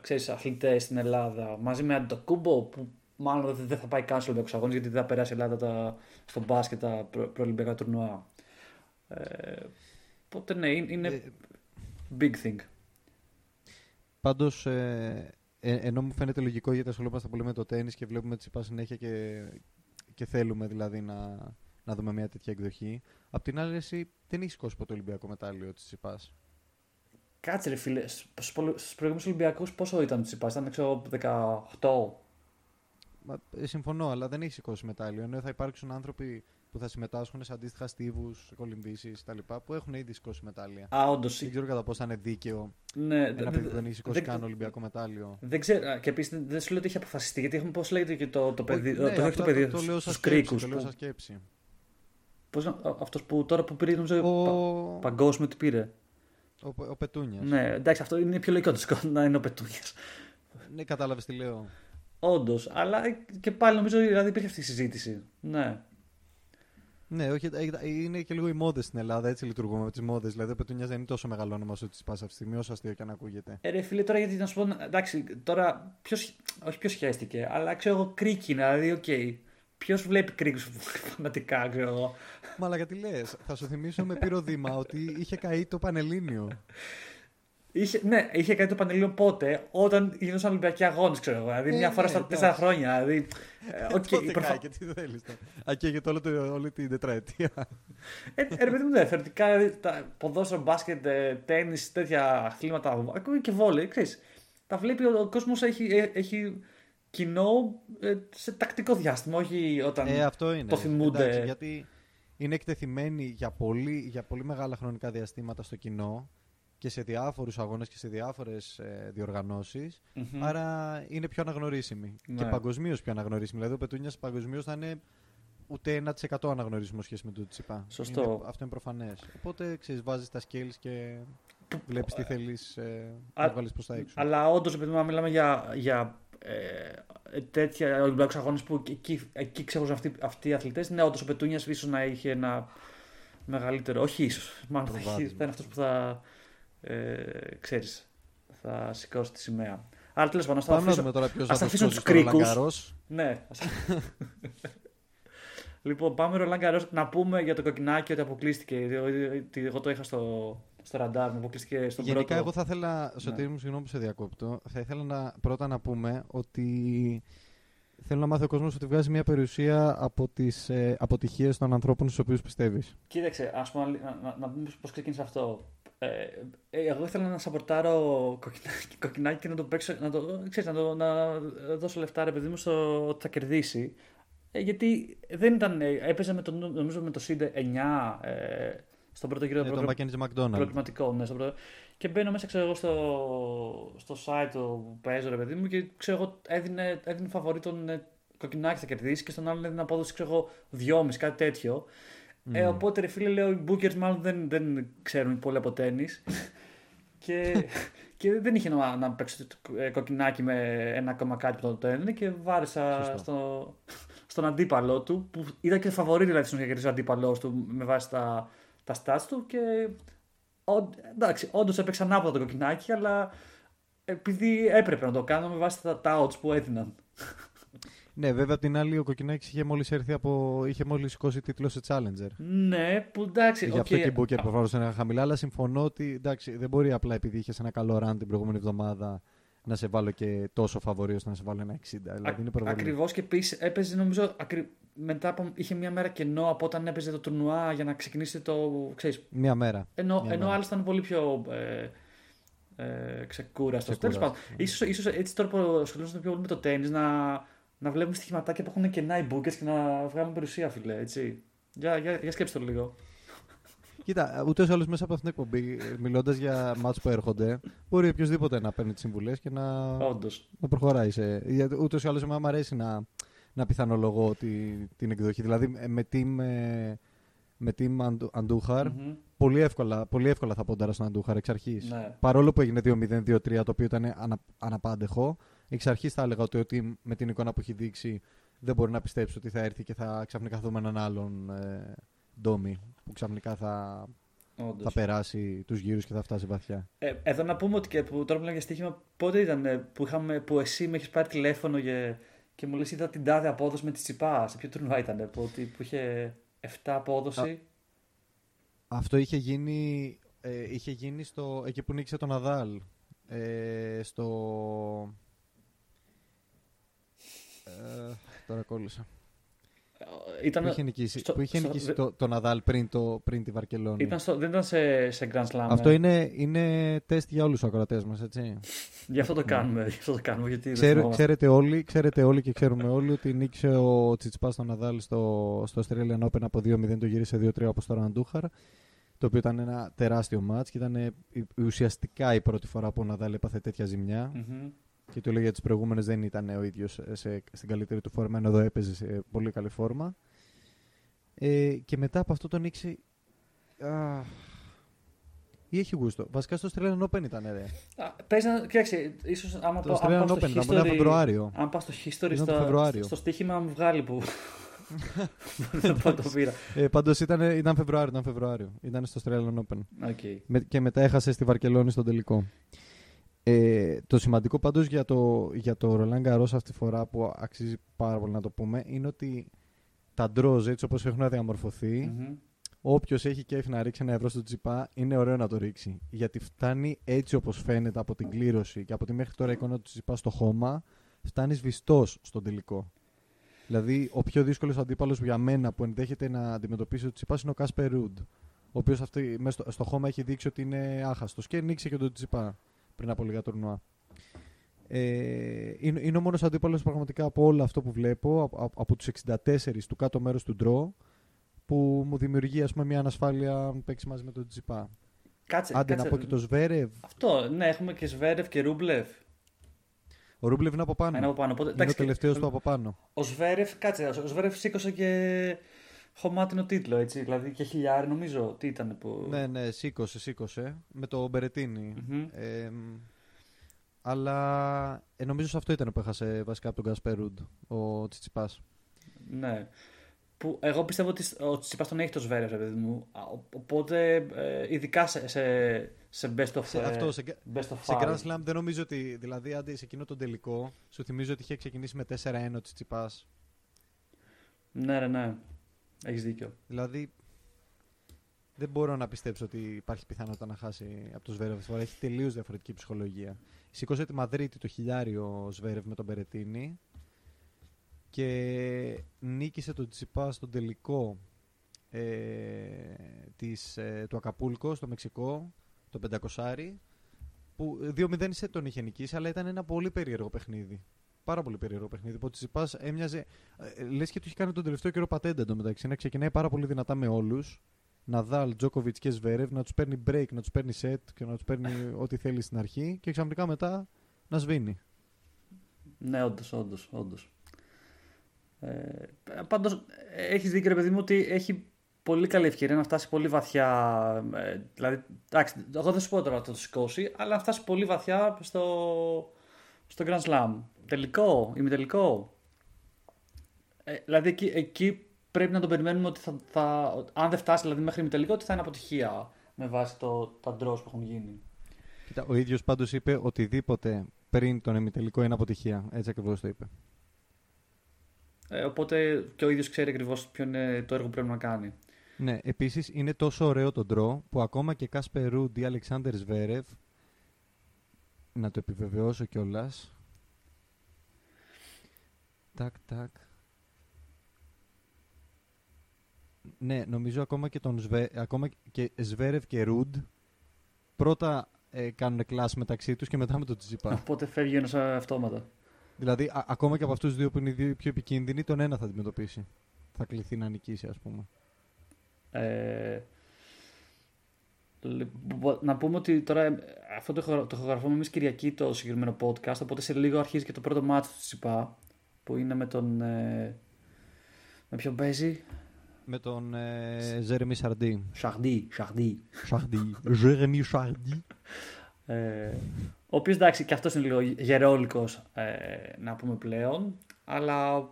ξέρεις, αθλητές στην Ελλάδα. Μαζί με Αντοκούμπο, που μάλλον δεν, δεν θα πάει καν στους Ολυμπιακούς Αγώνες γιατί δεν θα περάσει η Ελλάδα τα, στο μπάσκετ τα προ, προολυμπιακά τουρνουά. Ε, οπότε ναι, είναι, είναι Ε, big thing. Πάντως, ε, ε, ενώ μου φαίνεται λογικό γιατί ασχολούμαστε πολύ με το τέννη και βλέπουμε Τσιπά συνέχεια και, και θέλουμε δηλαδή να, να δούμε μια τέτοια εκδοχή. Απ' την άλλη, εσύ δεν έχεις σηκώσει ποτέ Ολυμπιακό μετάλλιο τη Τσιπά. Κάτσε ρε φίλε, στους προηγούμενους Ολυμπιακούς πόσο ήταν ο Τσιπάς, ήταν ξέρω 18. Μα, ε, συμφωνώ, αλλά δεν έχεις σηκώσει μετάλλιο. Ενώ θα υπάρξουν άνθρωποι που θα συμμετάσχουν σε αντίστοιχα στίβους, κολυμπήσεις κτλ. που έχουν ήδη σηκώσει μετάλλια. Α, όντως. Δεν ξέρω κατά πόσο θα είναι δίκαιο Ναι, ένα δε- παιδί δε- που δεν έχει σηκώσει δεν- καν Ολυμπιακό μετάλλιο. Δεν ξέρω. α, Και επίσης δεν σου λέω ότι έχει αποφασιστεί. Γιατί έχουμε πώς λέγεται και το, το παιδί. Όχι, το, ναι, το, όχι απλά το παιδί, το, το λέω σαν στου σκέψη, κρίκους. Το λέω σαν σκέψη. Αυτός που τώρα που πήρε, νομίζω. Ο, πα- παγκόσμιο τι πήρε. ο, ο Πετρούνιας. Ναι, εντάξει, αυτό είναι πιο λογικό το σκο- να είναι ο Πετρούνιας. ναι, κατάλαβες τι λέω. Όντως. Αλλά και πάλι νομίζω δηλαδή υπήρχε αυτή η συζήτηση. Ναι. Ναι, όχι, ε, είναι και λίγο οι μόδες στην Ελλάδα, έτσι λειτουργούμε με τις μόδες. Δηλαδή, ο Πετρούνιας δεν είναι τόσο μεγάλο όνομα όσο Τσιτσιπάς αυτή τη στιγμή, όσο αστείο και αν ακούγεται. Ε, ρε φίλε, τώρα γιατί να σου πω. Εντάξει, τώρα. Ποιος, όχι ποιος χέστηκε, αλλά ξέρω εγώ κρίκοι, δηλαδή, οκ. Ποιος βλέπει κρίκους φανατικά, ξέρω εγώ. Μα αλλά γιατί λες, θα σου θυμίσω με Πύρρο Δήμα ότι είχε καεί το Πανελλήνιο. Είχε, ναι, είχε καεί το Πανελλήνιο πότε, όταν γινόταν Ολυμπιακοί αγώνες, ξέρω εγώ. Δηλαδή, Ε, μια φορά ναι, στα εντάξει. τέσσερα χρόνια. Δηλαδή, ε, οκ, Τότε προφα- κάει και τι θέλεις. Να καίγεται όλο το, όλη την τετραετία. Ε, ε, ρε παιδί μου, ναι, θεωρητικά δηλαδή, τα ποδόσφαιρο, μπάσκετ, τένις, τέτοια αθλήματα, ακόμα και βόλεϊ, ξέρεις, τα βλέπει ο, ο κόσμος έχει, ε, έχει κοινό ε, σε τακτικό διάστημα, όχι όταν. Ε, αυτό είναι. το θυμούνται. Εντάξει, γιατί είναι εκτεθειμένοι για πολύ, για πολύ μεγάλα χρονικά διαστήματα στο κοινό και σε διάφορους αγώνες και σε διάφορες ε, διοργανώσεις. Μμμ. Άρα είναι πιο αναγνωρίσιμοι. Ναι. Και παγκοσμίως πιο αναγνωρίσιμοι. Δηλαδή ο Πετούνιας παγκοσμίως θα είναι ούτε 1% αναγνωρίσιμος σχέση με το Τσιπά. Σωστό. Είναι, αυτό είναι προφανές. Οπότε ξέρεις, βάζεις τα skills και βλέπεις τι θέλεις ε, Α- να βγάλεις προς τα έξω. Αλλά όντως, επειδή μου μιλάμε για, για ε, τέτοια Ολυμπιακούς αγώνες που εκεί, εκεί ξέχωραν αυτοί, αυτοί οι αθλητές, ναι, όντως ο Πετούνιας ίσως να είχε ένα μεγαλύτερο. Όχι ίσως. Μάλλον θα, έχει- Προβάδισμα. θα είναι αυτός που θα. Ε, ξέρεις, θα σηκώσει τη σημαία. Αλλά τέλος πάντων, ας το Πάμε να αφήσω. δούμε τώρα ποιος ας θα το αφήσουμε σώσει τους στο κρίκους. Ρολαγκαρός. Ναι. ας- λοιπόν, πάμε Ρολάν Γκαρός. Να πούμε για το κοκκινάκι ότι αποκλείστηκε. ότι Εγώ το είχα στο, στο ραντάρ μου, αποκλείστηκε στον Γενικά, πρώτο. εγώ θα ήθελα, Ναι. Σωτήρη μου, συγγνώμη που σε διακόπτω, θα ήθελα να, πρώτα να πούμε ότι θέλω να μάθει ο κόσμος ότι βγάζει μια περιουσία από τις ε, αποτυχίες των ανθρώπων στους οποίους πιστεύεις. Κοίταξε, ας πούμε, να, να, να πούμε πώς ξεκίνησε αυτό. Ε, ε, εγώ ήθελα να σαπορτάρω κοκκινάκι, κοκκινάκι και να το παίξω, να, το, ξέρεις, να, το, να δώσω λεφτά ρε παιδί μου στο ότι θα κερδίσει. Ε, γιατί δεν ήταν, ε, έπαιζε με το, νομίζω με το Σίντε 9 ε, στον πρώτο γύρο Ε, τον προγραμ- Mackenzie McDonald. προκριματικό. Ναι, στον πρώτο... Και μπαίνω μέσα ξέρω εγώ, στο, στο site που παίζω ρε παιδί μου και ξέρω εγώ έδινε, έδινε φαβορή τον ε, κοκκινάκι θα κερδίσει και στον άλλον έδινε απόδοση ξέρω εγώ 2,5 κάτι τέτοιο. Ε, οπότε ρε φίλε λέω οι bookers μάλλον δεν, δεν ξέρουν πολύ από τέννη. και, και δεν είχε νόημα να παίξω το ε, κοκκινάκι με ένα ακόμα κάτι που το έδινε και βάρεσα Σωστό. στο, στον αντίπαλό του που ήταν και φαβορή δηλαδή στον κερδίσει ο αντίπαλός του με βάση τα, τα stats του και ο, εντάξει, όντως έπαιξα ανάποδα τον Κοκκινάκη αλλά επειδή έπρεπε να το κάνω με βάση τα, τα odds που έδιναν. Ναι, βέβαια απ' την άλλη ο Κοκκινάκης είχε μόλις έρθει από... είχε μόλις σηκώσει τίτλο σε Challenger. Ναι, που εντάξει. Γι' οκ. αυτό και οι bookers προφανώς είναι χαμηλά, αλλά συμφωνώ ότι εντάξει, δεν μπορεί απλά επειδή είχες ένα καλό run την προηγούμενη εβδομάδα να σε βάλω και τόσο φαβορή ώστε να σε βάλω ένα 60. Δηλαδή είναι υπερβολή. Ακριβώς και επίσης έπαιζε νομίζω ακρι... μετά από. είχε μια μέρα κενό από όταν έπαιζε το τουρνουά για να ξεκινήσει το. Ξέρεις, Μία μέρα. ενώ Μια ενώ μέρα. άλλο ήταν πολύ πιο. Ε, ε, ξεκούραστος. Τέλος Ξεκούραστος, πάντων, ναι. ίσως, ίσως έτσι τώρα που ασχολούμαστε πιο πολύ με το τέννη να, να βλέπουμε στοιχηματάκια που έχουν κενά οι μπουκε και να βγάλουν περιουσία, φιλέ. Έτσι. Για, για, για σκέψτε το λίγο. Κοίτα, ούτε ή άλλως μέσα από αυτήν την εκπομπή, μιλώντας για μάτς που έρχονται, μπορεί οποιοδήποτε να παίρνει τις συμβουλές και να, Όντως. να προχωράει. Σε... Γιατί Ούτως ή άλλως, εμένα μου αρέσει να, να πιθανολογώ τη, την εκδοχή. Δηλαδή, ε, με team, ε, με team Αντου- Αντούχαρ, πολύ, εύκολα, πολύ εύκολα θα πόνταρα στον Αντούχαρ εξ αρχής. Ναι. Παρόλο που έγινε 2-0-2-3, το οποίο ήταν ανα, αναπάντεχο, εξ αρχής θα έλεγα ότι ο team με την εικόνα που έχει δείξει δεν μπορεί να πιστέψει ότι θα έρθει και θα ξαφνικά θα δούμε έναν άλλον ε, ντόμι που ξαφνικά θα, Όντως. θα περάσει τους γύρους και θα φτάσει βαθιά. Ε, εδώ να πούμε ότι και που τώρα μιλάμε για στοίχημα, πότε ήταν ε, που, είχαμε, που εσύ με έχεις πάρει τηλέφωνο και, και μου λες είδα την τάδε απόδοση με τη Τσιπά. Σε ποιο τουρνουά ήταν, που, ότι, που είχε 7 απόδοση. Αυτό είχε γίνει, ε, είχε γίνει στο, εκεί που νίκησε τον Ναδάλ. Ε, στο... Ε, τώρα κόλλησα. ήταν, Που είχε νικήσει, στο- που είχε στο- νικήσει δε- το, το Ναδάλ πριν, το, πριν τη Βαρκελόνη. ήταν στο, δεν ήταν σε, σε Grand Slam. Αυτό ε. είναι, είναι τεστ για όλους τους ακροατές μας, έτσι. Γι' αυτό το κάνουμε. Γι' αυτό το κάνουμε γιατί δεν Ξέρε- θυμόμαστε. ξέρετε, όλοι, ξέρετε όλοι και ξέρουμε όλοι ότι νίκησε ο Τσιτσπάς στον Ναδάλ στο, στο Australian Open από 2-0, το γύρισε 2-3 όπως τώρα Αντούχαρ. Το οποίο ήταν ένα τεράστιο μάτς και ήταν ε, η- ουσιαστικά η πρώτη φορά που ο Ναδάλ έπαθε τέτοια ζημιά. Μμμ. Και το λέει για τις προηγούμενες δεν ήταν ο ίδιος σε, σε- στην καλύτερη του φόρμα, ενώ εδώ έπαιζε σε πολύ καλή φόρμα. Ε, και μετά από αυτό τον νίξει. Α, ή έχει γούστο. Βασικά στο Australian Open ήταν, ρε. Α, Πες να, κοίταξε, ίσως άμα, Το πάω- αν Australian πάω στο Open ήταν, που ήταν history- Φεβρουάριο. Αν πας στο history Ήταν το στο, Φεβρουάριο. στο στοίχημα μου βγάλει που δεν το το πήρα. Ε, Πάντως ήταν, ήταν Φεβρουάριο, ήταν Φεβρουάριο. Ήταν στο Australian Open. Οκ. Με, και μετά έχασε στη Βαρκελόνη στον τελικό. Ε, το σημαντικό πάντως για το, για το Roland Garros αυτή τη φορά που αξίζει πάρα πολύ να το πούμε είναι ότι τα draws έτσι όπως έχουν διαμορφωθεί Μμμ. όποιος έχει κέφι να ρίξει ένα ευρώ στο τσιπά είναι ωραίο να το ρίξει γιατί φτάνει έτσι όπως φαίνεται από την κλήρωση και από τη μέχρι τώρα εικόνα του τσιπά στο χώμα φτάνει βιστός στον τελικό. Δηλαδή, ο πιο δύσκολος αντίπαλος για μένα που ενδέχεται να αντιμετωπίσει ο Τσιπά είναι ο Κάσπερ Ρουντ. Ο οποίος στο, στο χώμα έχει δείξει ότι είναι άχαστος και νίξε και τον Τσιπά πριν από λίγα τουρνουά. Ε, είναι, είναι ο μόνος αντίπαλος πραγματικά από όλο αυτό που βλέπω, από, από, από τους 64 του κάτω μέρους του ντρό, που μου δημιουργεί ας πούμε, μια ανασφάλεια αν παίξεις μαζί με τον Τσιπά. Κάτσε, Άντε κάτσε. να πω και το Σβέρευ. Αυτό, ναι, έχουμε και Σβέρευ και Ρούμπλεφ. Ο Ρούμπλεβ είναι από πάνω. Ένα από πάνω. Οπότε, είναι ο εντάξει, τελευταίος και- του από πάνω. Ο Σβέρευ, κάτσε, ο Σβέρευ σήκωσε και χωμάτινο τίτλο, έτσι. Δηλαδή και χιλιάρι, νομίζω. Τι ήταν που. Ναι, ναι, σήκωσε, σήκωσε. Με το Μπερετίνι. Μμμ. Ε, μ, αλλά ε, νομίζω σε αυτό ήταν που έχασε βασικά από τον Κάσπερ Ρουντ ο Τσιτσιπά. Ναι. Που εγώ πιστεύω ότι ο Τσιπάς τον έχει το Σβέρευ, ρε παιδί μου. Α, ο- Οπότε, ε, ειδικά σε, σε, σε best of, Σε, ε, αυτό, σε, best of σε five. Grand Slam δεν νομίζω ότι. Δηλαδή, άντε σε εκείνο τον τελικό, σου θυμίζω ότι είχε ξεκινήσει με 4-1 ο Τσιτσιπά. Ναι, ρε, ναι. Έχεις δίκιο. Δηλαδή, δεν μπορώ να πιστέψω ότι υπάρχει πιθανότητα να χάσει από το Σβέρευ. Φορά έχει τελείως διαφορετική ψυχολογία. Σήκωσε τη Μαδρίτη το χιλιάριο Σβέρευ με τον Περετίνη και νίκησε τον Τσιπά στον τελικό ε, της, ε, του Ακαπούλκο στο Μεξικό, το 500 που 2-0 σε τον είχε νικήσει, αλλά ήταν ένα πολύ περίεργο παιχνίδι. Πάρα πολύ περίεργο παιχνίδι. Που ο Τσιπά έμοιαζε. Ε, λες και του έχει κάνει τον τελευταίο καιρό πατέντα εντωμεταξύ. Να ξεκινάει πάρα πολύ δυνατά με όλους. Ναδάλ, Τζόκοβιτς και Σβέρευ, να τους παίρνει break, να τους παίρνει set και να τους παίρνει ό,τι θέλει στην αρχή και ξαφνικά μετά να σβήνει. Ναι, όντως, όντως, όντως. Ε, πάντως, έχεις δίκιο ρε παιδί μου ότι έχει πολύ καλή ευκαιρία να φτάσει πολύ βαθιά. Ε, δηλαδή, εντάξει, εγώ δεν σου πω τώρα να το σηκώσει, αλλά να φτάσει πολύ βαθιά στο, στο Grand Slam. Τελικό, ημιτελικό. Ε, δηλαδή, εκεί, εκεί πρέπει να τον περιμένουμε ότι θα, θα, αν δεν φτάσει δηλαδή, μέχρι ημιτελικό, ότι θα είναι αποτυχία με βάση το, τα draws που έχουν γίνει. Κοίτα, ο ίδιος πάντως είπε οτιδήποτε πριν τον εμιτελικό είναι αποτυχία. Έτσι ακριβώς το είπε. Ε, οπότε και ο ίδιος ξέρει ακριβώς ποιο είναι το έργο που πρέπει να κάνει. Ναι, επίσης είναι τόσο ωραίο το ντρό που ακόμα και Κάσπερ Ρούντ ή Αλεξάνδρ Σβέρευ. Να το επιβεβαιώσω κιόλας. Τάκ, τάκ. Ναι, νομίζω ακόμα και, τον Σβε... ακόμα και Σβέρευ και Ρούντ πρώτα ε, κάνουν κλάση μεταξύ τους και μετά με τον Τσιπά. Οπότε φεύγει ένας αυτόματα. δηλαδή, α- ακόμα και από αυτούς τους δύο που είναι οι δύο πιο επικίνδυνοι, τον ένα θα αντιμετωπίσει. Θα κληθεί να νικήσει, ας πούμε. Ε, λοιπόν, να πούμε ότι τώρα ε, αυτό το, ηχογρα- το ηχογραφούμε εμείς Κυριακή το συγκεκριμένο podcast, οπότε σε λίγο αρχίζει και το πρώτο μάτι του Τσιπά, που είναι με τον... Ε, με ποιον παίζει; Με τον ε, Ζέρεμι Σαρντί. Σαρντί, Σαρντί. Σαρντί. Ζέρεμι Σαρντί. Ε, ο οποίος εντάξει και αυτός είναι λίγο γερόλικος ε, να πούμε πλέον, αλλά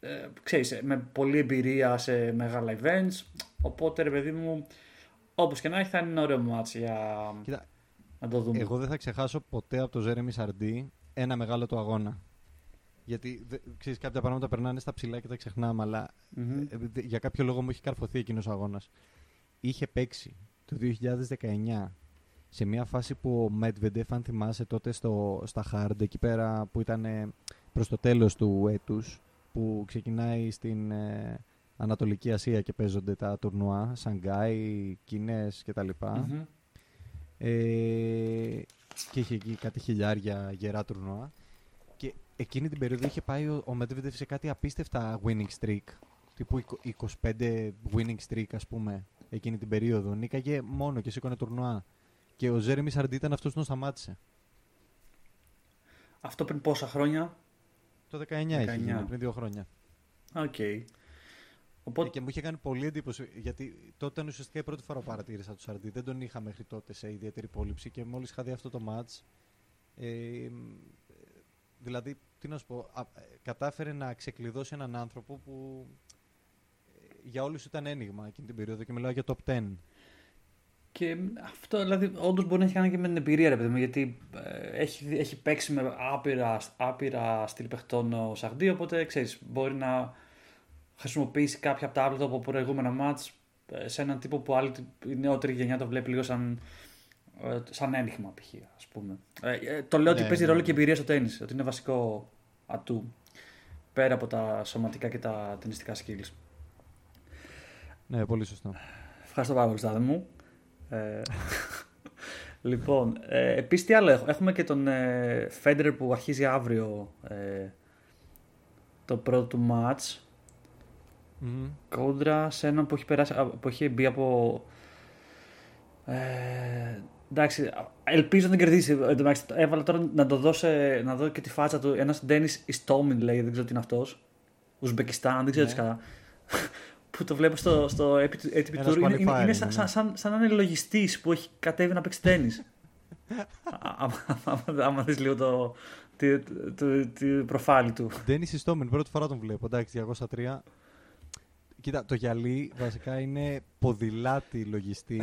ε, ξέρεις, με πολλή εμπειρία σε μεγάλα events, οπότε ρε παιδί μου, όπως και να έχει θα είναι ένα ωραίο μάτς για Κοίτα, να το δούμε. Εγώ δεν θα ξεχάσω ποτέ από το Ζέρεμι Σαρντί ένα μεγάλο του αγώνα. Γιατί δε- ξέρεις, κάποια πράγματα περνάνε στα ψηλά και τα ξεχνάμε, αλλά Μμμ. ε, δε- για κάποιο λόγο μου έχει καρφωθεί εκείνος ο αγώνας. Είχε παίξει το 2019 σε μια φάση που ο Medvedev, αν θυμάσαι τότε στο, στα Hard, εκεί πέρα που ήταν προς το τέλος του έτους, που ξεκινάει στην, ε, Ανατολική Ασία και παίζονται τα τουρνουά, Σανγκάι, Κίνες κτλ. Μμμ. Ε, και είχε εκεί κάτι χιλιάρια γερά τουρνουά. Και εκείνη την περίοδο είχε πάει ο, ο Medvedev σε κάτι απίστευτα winning streak. Τύπου 20 25 winning streak, ας πούμε, εκείνη την περίοδο. Νίκαγε μόνο και σήκωνε τουρνουά. Και ο Ζέρεμι Σαρντί ήταν αυτός που τον σταμάτησε. Αυτό πριν πόσα χρόνια; Το 19, είχε 19. γίνει, πριν δύο χρόνια. Οκ. Οπότε, Και μου είχε κάνει πολύ εντύπωση, γιατί τότε ήταν ουσιαστικά η πρώτη φορά που παρατήρησα τον Σαρντί. Δεν τον είχα μέχρι τότε σε ιδιαίτερη υπόληψη και μόλις είχα δει αυτό το match. Ε, δηλαδή, τι να σου πω, α, ε, κατάφερε να ξεκλειδώσει έναν άνθρωπο που ε, για όλους ήταν ένιγμα εκείνη την περίοδο και μιλάω για top 10. Και αυτό δηλαδή όντως μπορεί να έχει κάνει και με την εμπειρία, ρε παιδί μου, γιατί ε, έχει, έχει παίξει με άπειρα, άπειρα στυλ παιχτών ο Σαχντή, οπότε ξέρεις, μπορεί να χρησιμοποιήσει κάποια από τα άπλυτα από προηγούμενα μάτς ε, σε έναν τύπο που άλλη η νεότερη γενιά το βλέπει λίγο σαν, ε, σαν ένιγμα π.χ. ας πούμε. Ε, ε, το λέω ότι Ναι, παίζει ναι, ρόλο ναι. και εμπειρία στο τέννις, ότι είναι βασικό ατού, πέρα από τα σωματικά και τα ταινιστικά skills. Ναι, πολύ σωστό. Ευχαριστώ πάρα πολύ, Στάδε μου. Ε, λοιπόν, ε, επίσης τι άλλο έχουμε. Έχουμε και τον ε, Federer που αρχίζει αύριο ε, το πρώτο του match Μμμ. κόντρα σε έναν που έχει, περάσει, α, που έχει μπει από... Ε, εντάξει, ελπίζω να την κερδίσει. Εν τω μεταξύ, έβαλα τώρα να το δώσω, να δω και τη φάτσα του. Ένας Ντένις Ιστόμιν λέει, δεν ξέρω τι είναι αυτός. Ουσμπεκιστάν, δεν ξέρω Ναι. τι καλά. που το βλέπω στο, στο ATP ATP Ένας Tour. Είναι, είναι, qualifier είναι είναι, σαν, ναι. σαν, σαν, σαν να είναι λογιστής που έχει κατέβει να παίξει τέννις. Α- άμα- άμα- Άμα δεις λίγο το, το, το, το προφάλι του. Ντένις Ιστόμεν, πρώτη φορά τον βλέπω. Εντάξει, 203. Κοίτα, το γυαλί βασικά είναι ποδηλάτη λογιστή,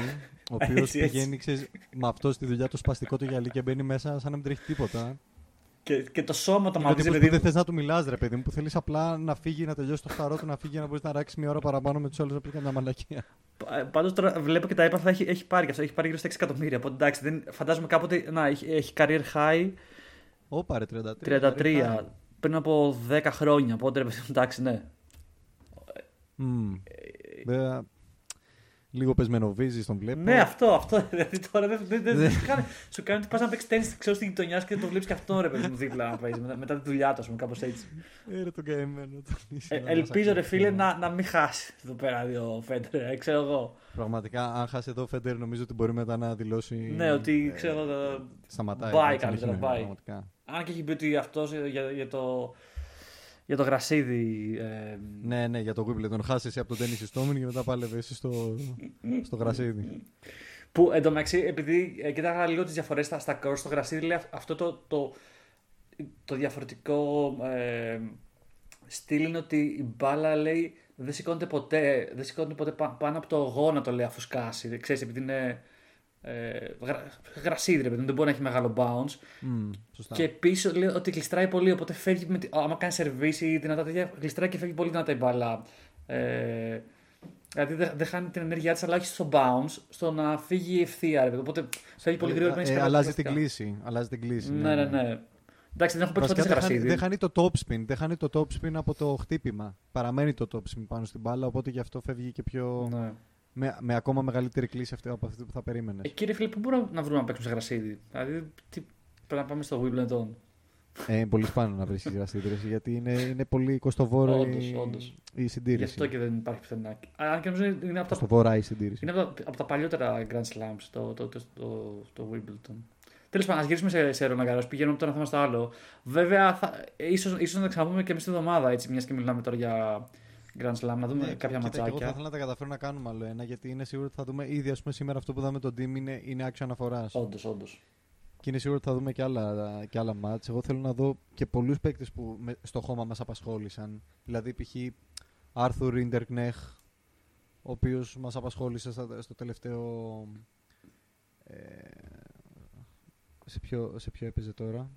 ο οποίος Έτσι, έτσι. πηγαίνει ξέρεις, με αυτό στη δουλειά το σπαστικό το γυαλί και μπαίνει μέσα σαν να μην τρέχει τίποτα. Και, και το σώμα το Είναι ο μαγαζί, τύπος παιδί που δεν μου. θες να του μιλάς, ρε παιδί μου, που θέλεις απλά να φύγει, να τελειώσει το χταρό του, να φύγει, να μπορείς να ράξεις μια ώρα παραπάνω με τους άλλους να πεις καμιά μαλακία. Πάντως τώρα βλέπω και τα έπαθα έχει, έχει πάρει και αυτό. Έχει πάρει γύρω στα 6 εκατομμύρια. Οπότε εντάξει, δεν, φαντάζομαι κάποτε να, έχει, έχει career high Ωπα ρε, 33. 33 πριν από 10 χρόνια. Οπότε ρε παιδί μου, εντάξει, ναι. Μμμ. Βέβαια, λίγο πεσμενοβίζει τον βλέπω. Ναι, αυτό, αυτό. Δηλαδή τώρα δεν, δεν, δεν, δεν σου κάνει, σου κάνει ότι πας να παίξεις τέννη ξέρω στην γειτονιά σου και το βλέπεις και αυτό ρε παιδί μου δίπλα να παίζεις μετά, μετά τη δουλειά του, ας πούμε, κάπως έτσι. Ε, ρε, τον καημένο. τον Ε, ήσυχα, να ελπίζω μας ρε φίλε ακούσω. να, να μην χάσεις εδώ πέρα ο Φέντερ, ε, ξέρω εγώ. Πραγματικά, αν χάσει εδώ ο Φέντερ, νομίζω ότι μπορεί μετά να δηλώσει. Ναι, ότι ε, ξέρω. το- Σταματάει. Bye δεν καλύτερα, συνεχίζει, bye. πραγματικά. Αν και έχει πει ότι αυτός για, για, το. Για το γρασίδι. Ε, Ναι, ναι, για το Wimbledon. Τον χάσεις εσύ από τον τέννη Στόμιν και μετά πάλευε εσύ στο, στο γρασίδι. Που εντωμεταξύ, επειδή ε, κοίταγα λίγο τις διαφορές στα, στα course, στο γρασίδι λέει αυ- αυτό το, το, το διαφορετικό ε, στυλ είναι ότι η μπάλα λέει δεν σηκώνεται ποτέ, δεν σηκώνεται ποτέ πα- πάνω από το γόνατο λέει αφού σκάσει. Ξέρεις, επειδή είναι ε, γρα, γρασίδι, ρε παιδί μου, δεν μπορεί να έχει μεγάλο bounce. Μμ, σωστά. Και επίσης λέει ότι γλιστράει πολύ, οπότε φεύγει. Με, τη- άμα κάνει σερβίς ή δυνατά τέτοια, γλιστράει και φεύγει πολύ δυνατά η μπάλα. Ε, δηλαδή δεν δεν χάνει την ενέργειά της, αλλά όχι στο bounce, στο να φύγει ευθεία. Ρε, παιδί. οπότε φεύγει πολύ γρήγορα. Ε, παίρνεις ε, καλά αλλάζει την κλασικά. κλίση. Αλλάζει την κλίση. Ναι, ναι, ναι. Εντάξει, δεν έχω παίξει Βασικά ποτέ σε δεν χάνει, γρασίδι. δεν χάνει το top spin. Δεν χάνει το top spin από το χτύπημα. Παραμένει το top spin πάνω στην μπάλα, οπότε γι' αυτό φεύγει και πιο. Ναι. Με, με ακόμα μεγαλύτερη κλίση αυτή, από αυτή που θα περίμενες. Ε, κύριε φίλε, πού μπορούμε να βρούμε να παίξουμε σε γρασίδι. Δηλαδή, τι, πρέπει να πάμε στο Wimbledon. Ε, πολύ σπάνιο να βρεις γρασίδι, γιατί είναι, είναι πολύ κοστοβόρο Όντως, η, όντως. η Γι' συντήρηση. αυτό και δεν υπάρχει πουθενά. Αν και νομίζω είναι από τα Κοστοβόρα η συντήρηση. Είναι από τα, από τα παλιότερα Grand Slams το, το, το, το, το Wimbledon. Τέλος πάντων, ας γυρίσουμε σε, σε Roland Garros. Πηγαίνουμε από το ένα θέμα στο άλλο. Βέβαια, θα, ίσως, ίσως να τα ξαναπούμε και εμείς την εβδομάδα, έτσι, μιας και μιλάμε τώρα για Grand Slam, να δούμε Ναι, κάποια κοίτα, και Εγώ θα ματσάκια. ήθελα να τα καταφέρω να κάνουμε άλλο ένα, γιατί είναι σίγουρο ότι θα δούμε ήδη ας πούμε, σήμερα αυτό που είδαμε τον team είναι, είναι άξιο αναφοράς. Όντως, όντως. Και είναι σίγουρο ότι θα δούμε και άλλα, και άλλα μάτς. Εγώ θέλω να δω και πολλούς παίκτες που με- στο χώμα μας απασχόλησαν. Δηλαδή π.χ. Άρθουρ Ιντερκνέχ, ο οποίος μας απασχόλησε στα- στο τελευταίο... Ε, σε, ποιο, σε ποιο έπαιζε τώρα.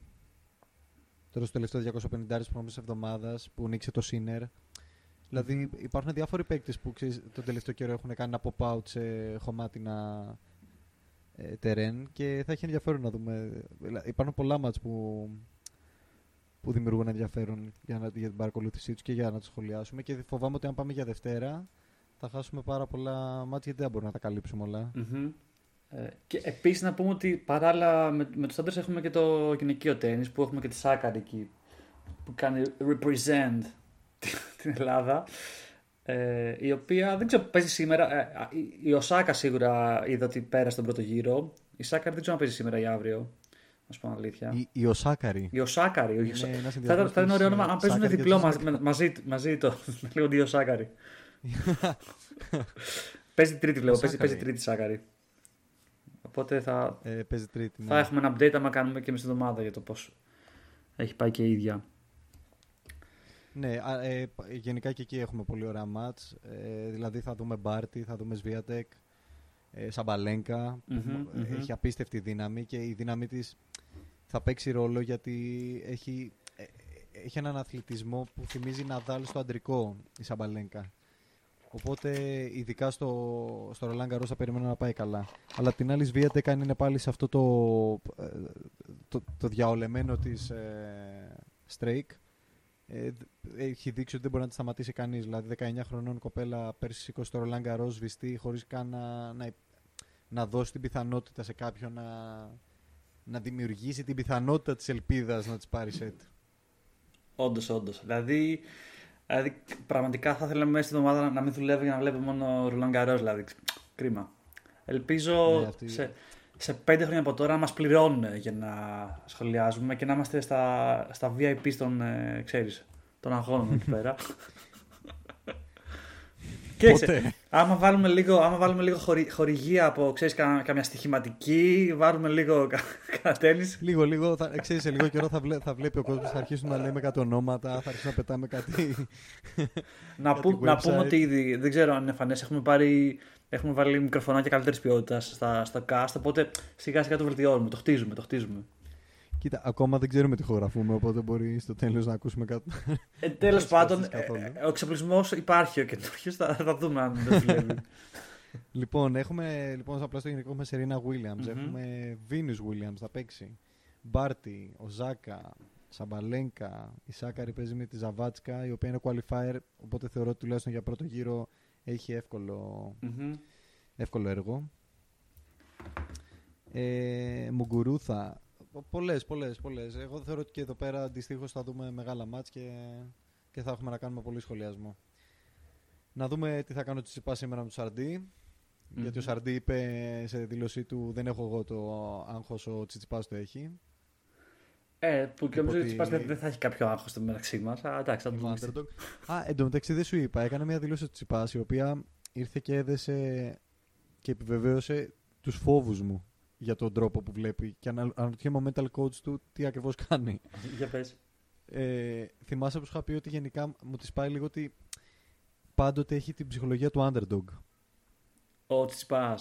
Τώρα στο τελευταίο 250 της προηγούμενης εβδομάδας που νίξε το Σίνερ. Δηλαδή υπάρχουν διάφοροι παίκτες που ξέρεις, τον τελευταίο καιρό έχουν κάνει ένα pop-out σε χωμάτινα ε, τερέν και θα έχει ενδιαφέρον να δούμε. Δηλαδή, Υπάρχουν πολλά μάτς που, που δημιουργούν ενδιαφέρον για, να, για την παρακολούθησή τους και για να του σχολιάσουμε. Και φοβάμαι ότι αν πάμε για Δευτέρα θα χάσουμε πάρα πολλά μάτια γιατί δεν μπορούμε να τα καλύψουμε όλα. Μμμ. Ε, και επίσης να πούμε ότι παράλληλα με, με τους άντρε έχουμε και το γυναικείο τέννη που έχουμε και τη Σάκαρη εκεί που κάνει represent την Ελλάδα. Ε, η οποία δεν ξέρω, παίζει σήμερα. Ε, α, η- η Οσάκα σίγουρα είδα ότι πέρασε τον πρώτο γύρο. Η Σάκαρη δεν ξέρω αν παίζει σήμερα ή αύριο. Να σου πω αλήθεια. Η, η Οσάκαρη. Η Οσάκαρη. η Είναι Οσα- ένας Θα, συνδυασμός θα είναι της, ωραίο όνομα ε, αν παίζουν Σάκαρη και διπλό της μαζί, με- μαζί, μαζί το. Να λέγονται η Οσάκαρη. παίζει τρίτη, βλέπω. Παίζει, Οσάκαρη. παίζει τρίτη Σάκαρη. Οπότε θα, Ε, παίζει τρίτη. ναι. θα έχουμε ένα update άμα κάνουμε και εμείς την εβδομάδα για το πώς έχει πάει και η ίδια. Ναι, α, ε, π- γενικά και εκεί έχουμε πολύ ωραία μάτς. Ε, δηλαδή θα δούμε Μπάρτι, θα δούμε Σβίατεκ, ε, Σαμπαλένκα. που Μμμ, ε, μμμ. Έχει απίστευτη δύναμη και η δύναμη της θα παίξει ρόλο γιατί έχει, ε, ε, έχει έναν αθλητισμό που θυμίζει Ναδάλ στο αντρικό η Σαμπαλένκα. Οπότε ειδικά στο, στο Ρολάν Γκαρός θα περιμένω να πάει καλά. Αλλά απ' την άλλη Σβίατεκ αν είναι πάλι σε αυτό το, ε, το, το διαολεμένο της ε, streak ε, δ- έχει δείξει ότι δεν μπορεί να τη σταματήσει κανείς. Δηλαδή, 19 χρονών κοπέλα πέρσι σήκωσε το Ρολάν Γκαρό σβηστή χωρίς καν να, να, να δώσει την πιθανότητα σε κάποιον να, να δημιουργήσει την πιθανότητα της ελπίδας να της πάρει σετ. Όντως, όντως. Δηλαδή, δηλαδή, πραγματικά θα ήθελα μέσα στην εβδομάδα να, να μην δουλεύει για να βλέπει μόνο Ρολάν Γκαρό. Δηλαδή, κρίμα. Ελπίζω Ναι, αυτή- σε, σε πέντε χρόνια από τώρα να μας πληρώνουν για να σχολιάζουμε και να είμαστε στα, στα VIP των, ε, ξέρεις, των αγώνων εκεί πέρα. και Ποτέ. Σε, άμα βάλουμε λίγο, άμα βάλουμε λίγο χορη, χορηγία από ξέρεις, κα, καμιά στοιχηματική, βάλουμε λίγο κα, κανένα τένις, Λίγο, λίγο, θα, ξέρεις, σε λίγο καιρό θα, βλέ, θα βλέπει ο κόσμος, θα αρχίσουν να λέμε κάτι ονόματα, θα αρχίσουν να πετάμε κάτι. Να, Κάτι που, να πούμε website. ότι ήδη, δεν ξέρω αν είναι φανές, έχουμε, πάρει, έχουμε βάλει μικροφωνάκια καλύτερης ποιότητας στα, στα cast. Οπότε σιγά σιγά το βελτιώνουμε, το χτίζουμε, το χτίζουμε. Κοίτα, ακόμα δεν ξέρουμε τι χωραφούμε, οπότε μπορεί στο τέλος να ακούσουμε κάτι. Ε, Τέλος Δεν πάντων, σπάσεις καθόλου. ε, ο εξοπλισμός υπάρχει ο καινούριο, θα, θα δούμε αν δεν δουλεύει. Λοιπόν, έχουμε λοιπόν απλά στο γενικό έχουμε Σερίνα Williams, Μμμ. έχουμε Venus Williams, θα παίξει. Μπάρτι, Οζάκα, Σαμπαλένκα, η Σάκαρη παίζει με τη Ζαβάτσκα, η οποία είναι qualifier, οπότε θεωρώ ότι τουλάχιστον για πρώτο γύρο έχει εύκολο, Μμμ. εύκολο έργο. Ε, Μουγκουρούθα, πολλές, πολλές, πολλές. Εγώ θεωρώ ότι και εδώ πέρα αντιστοίχως θα δούμε μεγάλα μάτς και, και θα έχουμε να κάνουμε πολύ σχολιασμό. Να δούμε τι θα κάνω τη Τσιπά σήμερα με τον Σαρντί. Γιατί ο Μμμ. Σαρντί είπε σε δήλωσή του δεν έχω εγώ το άγχος, ο Τσιτσιπάς το έχει. Ε, που και νομίζω Ότι- ότι δεν δεν θα έχει κάποιο άγχος στο μεταξύ μας. Εντάξει, θα το Είμαι δούμε. underdog. Α, εντωμεταξύ δεν σου είπα, έκανε μια δήλωση ο Τσιπάς η οποία ήρθε και έδεσε και επιβεβαίωσε τους φόβους μου για τον τρόπο που βλέπει και ανα- αναρωτιέμαι ο mental coach του τι ακριβώς κάνει. Για πες. Ε, θυμάσαι που σου είχα πει ότι γενικά μου της πάει λίγο ότι πάντοτε έχει την ψυχολογία του underdog. Ο Τσιπά.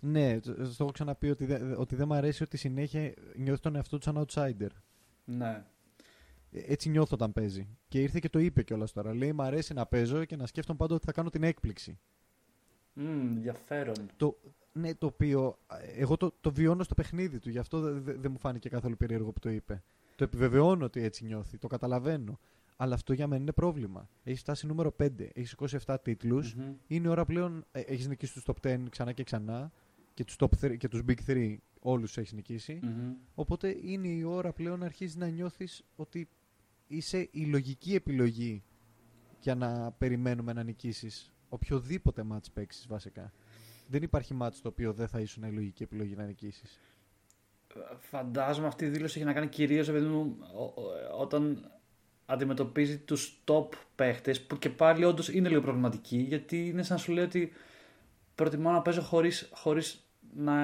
Ναι, το το έχω ξαναπεί ότι, δε- ότι δεν μου αρέσει ότι συνέχεια νιώθει τον εαυτό του σαν outsider. Ναι. Ε, Έτσι νιώθω όταν παίζει. Και ήρθε και το είπε κιόλας τώρα. Λέει: Μ' αρέσει να παίζω και να σκέφτομαι πάντα ότι θα κάνω την έκπληξη. Μμμ, ενδιαφέρον. Το, ναι, το οποίο ε, εγώ το, το βιώνω στο παιχνίδι του. Γι' αυτό δεν δε, δεν μου φάνηκε καθόλου περίεργο που το είπε. Το επιβεβαιώνω ότι έτσι νιώθει. Το καταλαβαίνω. Αλλά αυτό για μένα είναι πρόβλημα. Έχεις φτάσει νούμερο 5. Έχεις 27 τίτλους. Μμμ. Είναι ώρα πλέον. Ε, έχεις νικήσει τους top 10 ξανά και ξανά. Και τους top 3 και τους big 3 όλους έχεις νικήσει. Μμμ. Οπότε είναι η ώρα πλέον να αρχίσεις να νιώθεις ότι είσαι η λογική επιλογή για να περιμένουμε να νικήσεις οποιοδήποτε μάτς παίξεις βασικά. Δεν υπάρχει μάτς το οποίο δεν θα ήσουν η λογική επιλογή να νικήσεις. Φαντάζομαι αυτή η δήλωση έχει να κάνει κυρίως όταν αντιμετωπίζει τους top παίχτες που και πάλι όντως είναι λίγο προβληματική γιατί είναι σαν να σου λέει ότι προτιμώ να παίζω χωρίς χωρίς να,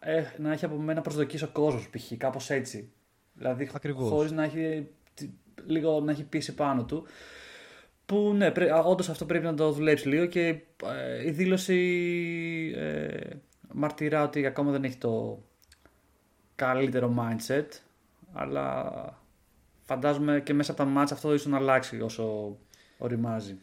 ε, να έχει από μένα προσδοκίες ο κόσμος π.χ. κάπως έτσι. Δηλαδή Ακριβώς. χωρίς να έχει τι- λίγο να έχει πίεση πάνω του. Που ναι, όντως αυτό πρέπει να το δουλέψει λίγο και ε, η δήλωση ε, μαρτυρά ότι ακόμα δεν έχει το καλύτερο mindset, αλλά φαντάζομαι και μέσα από τα μάτια αυτό ίσως να αλλάξει όσο οριμάζει.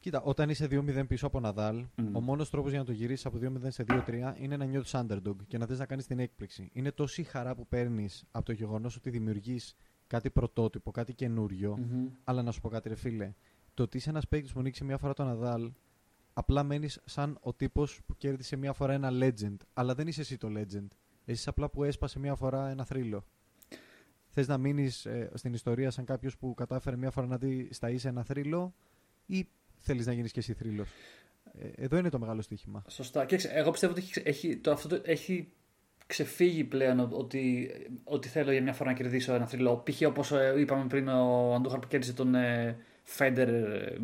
Κοίτα, όταν είσαι 2-0 πίσω από Ναδάλ, Μμμ. ο μόνος τρόπος για να το γυρίσεις από 2-0 σε 2-3 είναι να νιώθεις underdog και να θες να κάνεις την έκπληξη. Είναι τόση η χαρά που παίρνεις από το γεγονός ότι δημιουργείς κάτι πρωτότυπο, κάτι καινούριο. Μμμ. Αλλά να σου πω κάτι, ρε φίλε. Το ότι είσαι ένας παίκτης που νίκησε μία φορά τον Ναδάλ, απλά μένεις σαν ο τύπος που κέρδισε μία φορά ένα legend. Αλλά δεν είσαι εσύ το legend. Εσύ είσαι απλά που έσπασε μία φορά ένα θρύλο. Θες να μείνεις στην ιστορία σαν κάποιος που κατάφερε μία φορά να δει στα ίσα ένα θρύλο, ή θέλεις να γίνεις και εσύ θρύλος; Ε, εδώ είναι το μεγάλο στοίχημα. Σωστά. Κοίταξε, εγώ πιστεύω ότι έχει, έχει, το, αυτό το, έχει ξεφύγει πλέον ο- ότι, ότι θέλω για μια φορά να κερδίσω ένα θρυλό. Π.χ. όπως είπαμε πριν ο Αντούχαρ που κέρδισε τον ε, Φέντερ, ε,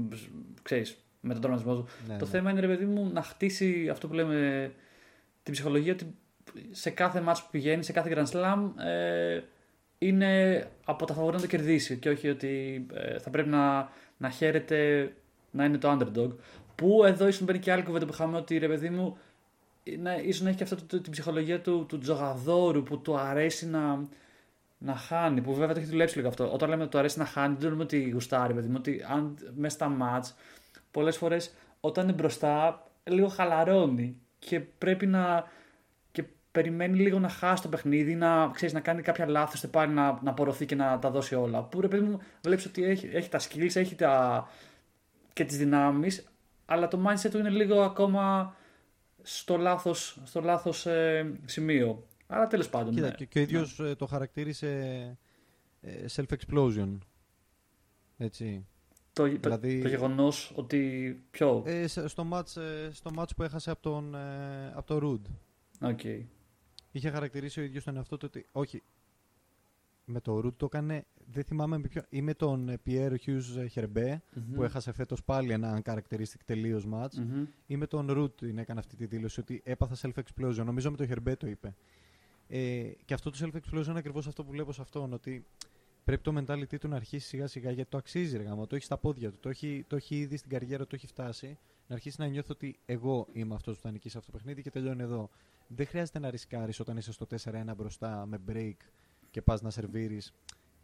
ξέρεις, με τον τραυματισμό του. Ναι, το ναι. θέμα είναι, ρε παιδί μου, να χτίσει αυτό που λέμε την ψυχολογία ότι σε κάθε μάτς που πηγαίνει, σε κάθε Grand Slam, ε, είναι από τα φαβορή να το κερδίσει και όχι ότι ε, θα πρέπει να, να χαίρεται να είναι το underdog. Που εδώ ίσως μπαίνει και άλλη κουβέντα που είχαμε ότι ρε παιδί μου, να, ίσως να έχει και αυτό το, την ψυχολογία του, του τζογαδόρου που του αρέσει να, να χάνει. Που βέβαια το έχει δουλέψει λίγο αυτό. Όταν λέμε ότι του αρέσει να χάνει, δεν λέμε ότι γουστάρει, παιδί μου. Ότι αν μέσα στα μάτς, πολλές φορές όταν είναι μπροστά, λίγο χαλαρώνει και πρέπει να. και περιμένει λίγο να χάσει το παιχνίδι, να, ξέρεις, να κάνει κάποια λάθος, ώστε πάλι να, να απορροφεί και να τα δώσει όλα. Που ρε παιδί μου, βλέπεις ότι έχει, έχει τα skills, έχει τα, και τις δυνάμεις, αλλά το mindset του είναι λίγο ακόμα στο λάθος, στο λάθος ε, σημείο. Αλλά τέλος πάντων. Κοίτα, ναι. και, και ο ίδιος ε, το χαρακτήρισε ε, self-explosion. Έτσι. Το, δηλαδή- το, το γεγονός ότι. Ποιο; Ε, σε- στο, match, ε, στο match που έχασε από τον, ε, από το Ruud. OK. Είχε χαρακτηρίσει ο ίδιος τον εαυτό του ότι όχι. Με το Ruud το έκανε, δεν θυμάμαι με ποιο, ή με τον ε, Pierre-Hugues Herbert Μμμ. που έχασε φέτος πάλι ένα characteristic τελείως match Μμμ. ή με τον Ruud την έκανε αυτή τη δήλωση ότι έπαθα self-explosion. Νομίζω με τον Herbert το είπε. Ε, και αυτό το self-explosion είναι ακριβώς αυτό που βλέπω σε αυτόν, ότι πρέπει το mentality του να αρχίσει σιγά σιγά γιατί το αξίζει ρε γάμο, το έχει στα πόδια του, το έχει, το έχει ήδη στην καριέρα, το έχει φτάσει. Να αρχίσει να νιώθει ότι εγώ είμαι αυτός που θα νικήσει αυτό το παιχνίδι και τελειώνει εδώ. Δεν χρειάζεται να ρισκάρεις όταν είσαι στο 4-1 μπροστά με break και πας να σερβίρεις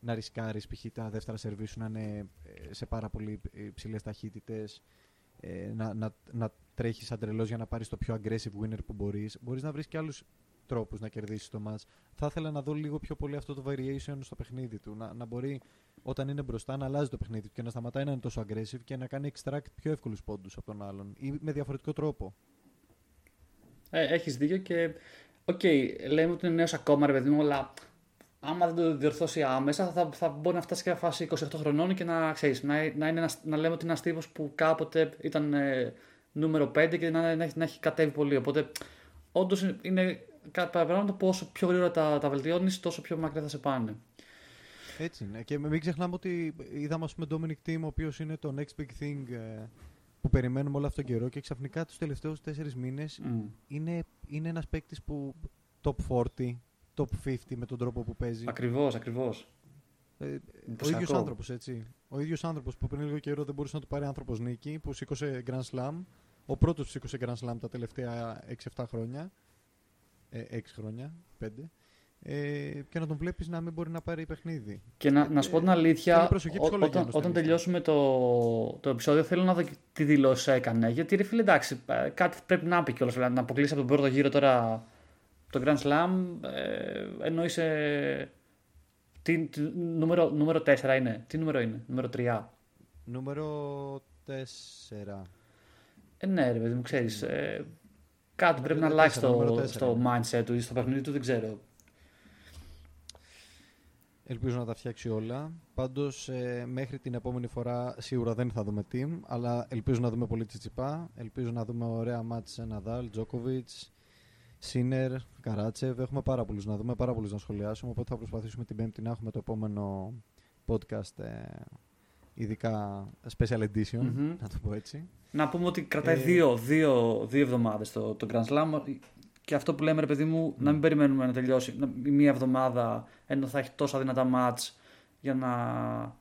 να ρισκάρεις π.χ. τα δεύτερα σερβί σου να είναι ε, σε πάρα πολύ υψηλές ταχύτητες ε, να, να, να τρέχεις σαν τρελός για να πάρεις το πιο aggressive winner που μπορείς. Μπορείς να βρεις και άλλους τρόπους να κερδίσεις το match. Θα ήθελα να δω λίγο πιο πολύ αυτό το variation στο παιχνίδι του. Να, να μπορεί όταν είναι μπροστά να αλλάζει το παιχνίδι του και να σταματάει να είναι τόσο aggressive και να κάνει extract πιο εύκολους πόντους από τον άλλον ή με διαφορετικό τρόπο. Ε, έχεις δίκιο και. Οκ, λέμε ότι είναι νέος ακόμα ρε παιδί μου, αλλά άμα δεν το διορθώσει άμεσα θα, θα μπορεί να φτάσει και μια φάση 28 χρονών και να, ξέρεις, να, να, είναι ένας, να λέμε ότι είναι ένας τύπος που κάποτε ήταν ε, νούμερο 5 και να, να, έχει, να έχει κατέβει πολύ. Οπότε όντως είναι κατά πράγματα που όσο πιο γρήγορα τα, τα βελτιώνεις, τόσο πιο μακριά θα σε πάνε. Έτσι είναι. Και μην ξεχνάμε ότι είδαμε ας πούμε Dominic Team, ο οποίος είναι το next big thing ε, που περιμένουμε όλο αυτόν τον καιρό και ξαφνικά τους τελευταίους τέσσερις μήνες Mm. είναι, είναι ένας παίκτης που top 40, top 50 με τον τρόπο που παίζει. Ακριβώς, ακριβώς. Ε, ο Εντυπωσιακό. ίδιος άνθρωπος έτσι. Ο ίδιος άνθρωπος που πριν λίγο καιρό δεν μπορούσε να του πάρει άνθρωπος νίκη, που σήκωσε Grand Slam. Ο πρώτος που σήκωσε Grand Slam τα τελευταία 6-7 χρόνια. Ε, 6 χρόνια, 5. Ε, και να τον βλέπεις να μην μπορεί να πάρει παιχνίδι. Και να, να σου πω την αλήθεια, θέλει προσοχή ό- ψυχολογία όταν, στο όταν τέλος. τελειώσουμε το, το επεισόδιο, θέλω να δω και τι δηλώσεις έκανε. Γιατί ρε φίλε, εντάξει, ε, κάτι πρέπει να πει κιόλας. Δηλαδή, να αποκλείσει από τον πρώτο γύρο τώρα το Grand Slam, ε, ενώ είσαι. Τι, τι- νούμερο, νούμερο 4 είναι. Τι νούμερο είναι, νούμερο 3. Νούμερο 4. Ε, ναι, ρε παιδί μου, ξέρεις. Ε, κάτι πρέπει να Νούμερο αλλάξει τέσσερα, νούμερο στο, τέσσερα στο mindset του ή στο παιχνίδι του, δεν ξέρω. Ελπίζω να τα φτιάξει όλα. Πάντως, ε, μέχρι την επόμενη φορά σίγουρα δεν θα δούμε team, αλλά ελπίζω να δούμε πολύ τσιτσιπά. Ελπίζω να δούμε ωραία μάτς Ναδάλ, Τζόκοβιτς, Σίνερ, Καράτσεβ. Έχουμε πάρα πολλούς να δούμε, πάρα πολλούς να σχολιάσουμε. Οπότε θα προσπαθήσουμε την Πέμπτη να έχουμε το επόμενο podcast, ε, ειδικά special edition, Μμμ. να το πω έτσι. Να πούμε ότι κρατάει Ε, δύο, δύο, δύο εβδομάδες το, το Grand Slam και αυτό που λέμε ρε παιδί μου να μην περιμένουμε να τελειώσει να- η μία εβδομάδα ενώ θα έχει τόσα δυνατά μάτς για να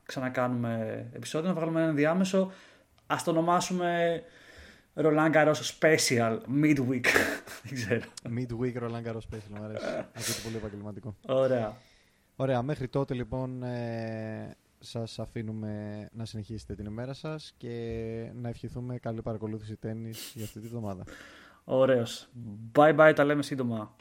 ξανακάνουμε επεισόδιο, να βγάλουμε ένα ενδιάμεσο ας το ονομάσουμε Roland Garros Special Midweek δεν ξέρω Midweek Roland Garros special, μου αρέσει. Ακούγεται πολύ επαγγελματικό. ωραία Ωραία, μέχρι τότε λοιπόν ε, σας αφήνουμε να συνεχίσετε την ημέρα σας και να ευχηθούμε καλή παρακολούθηση τέννις για αυτή τη βδομάδα. ωραίος bye bye τα λέμε σύντομα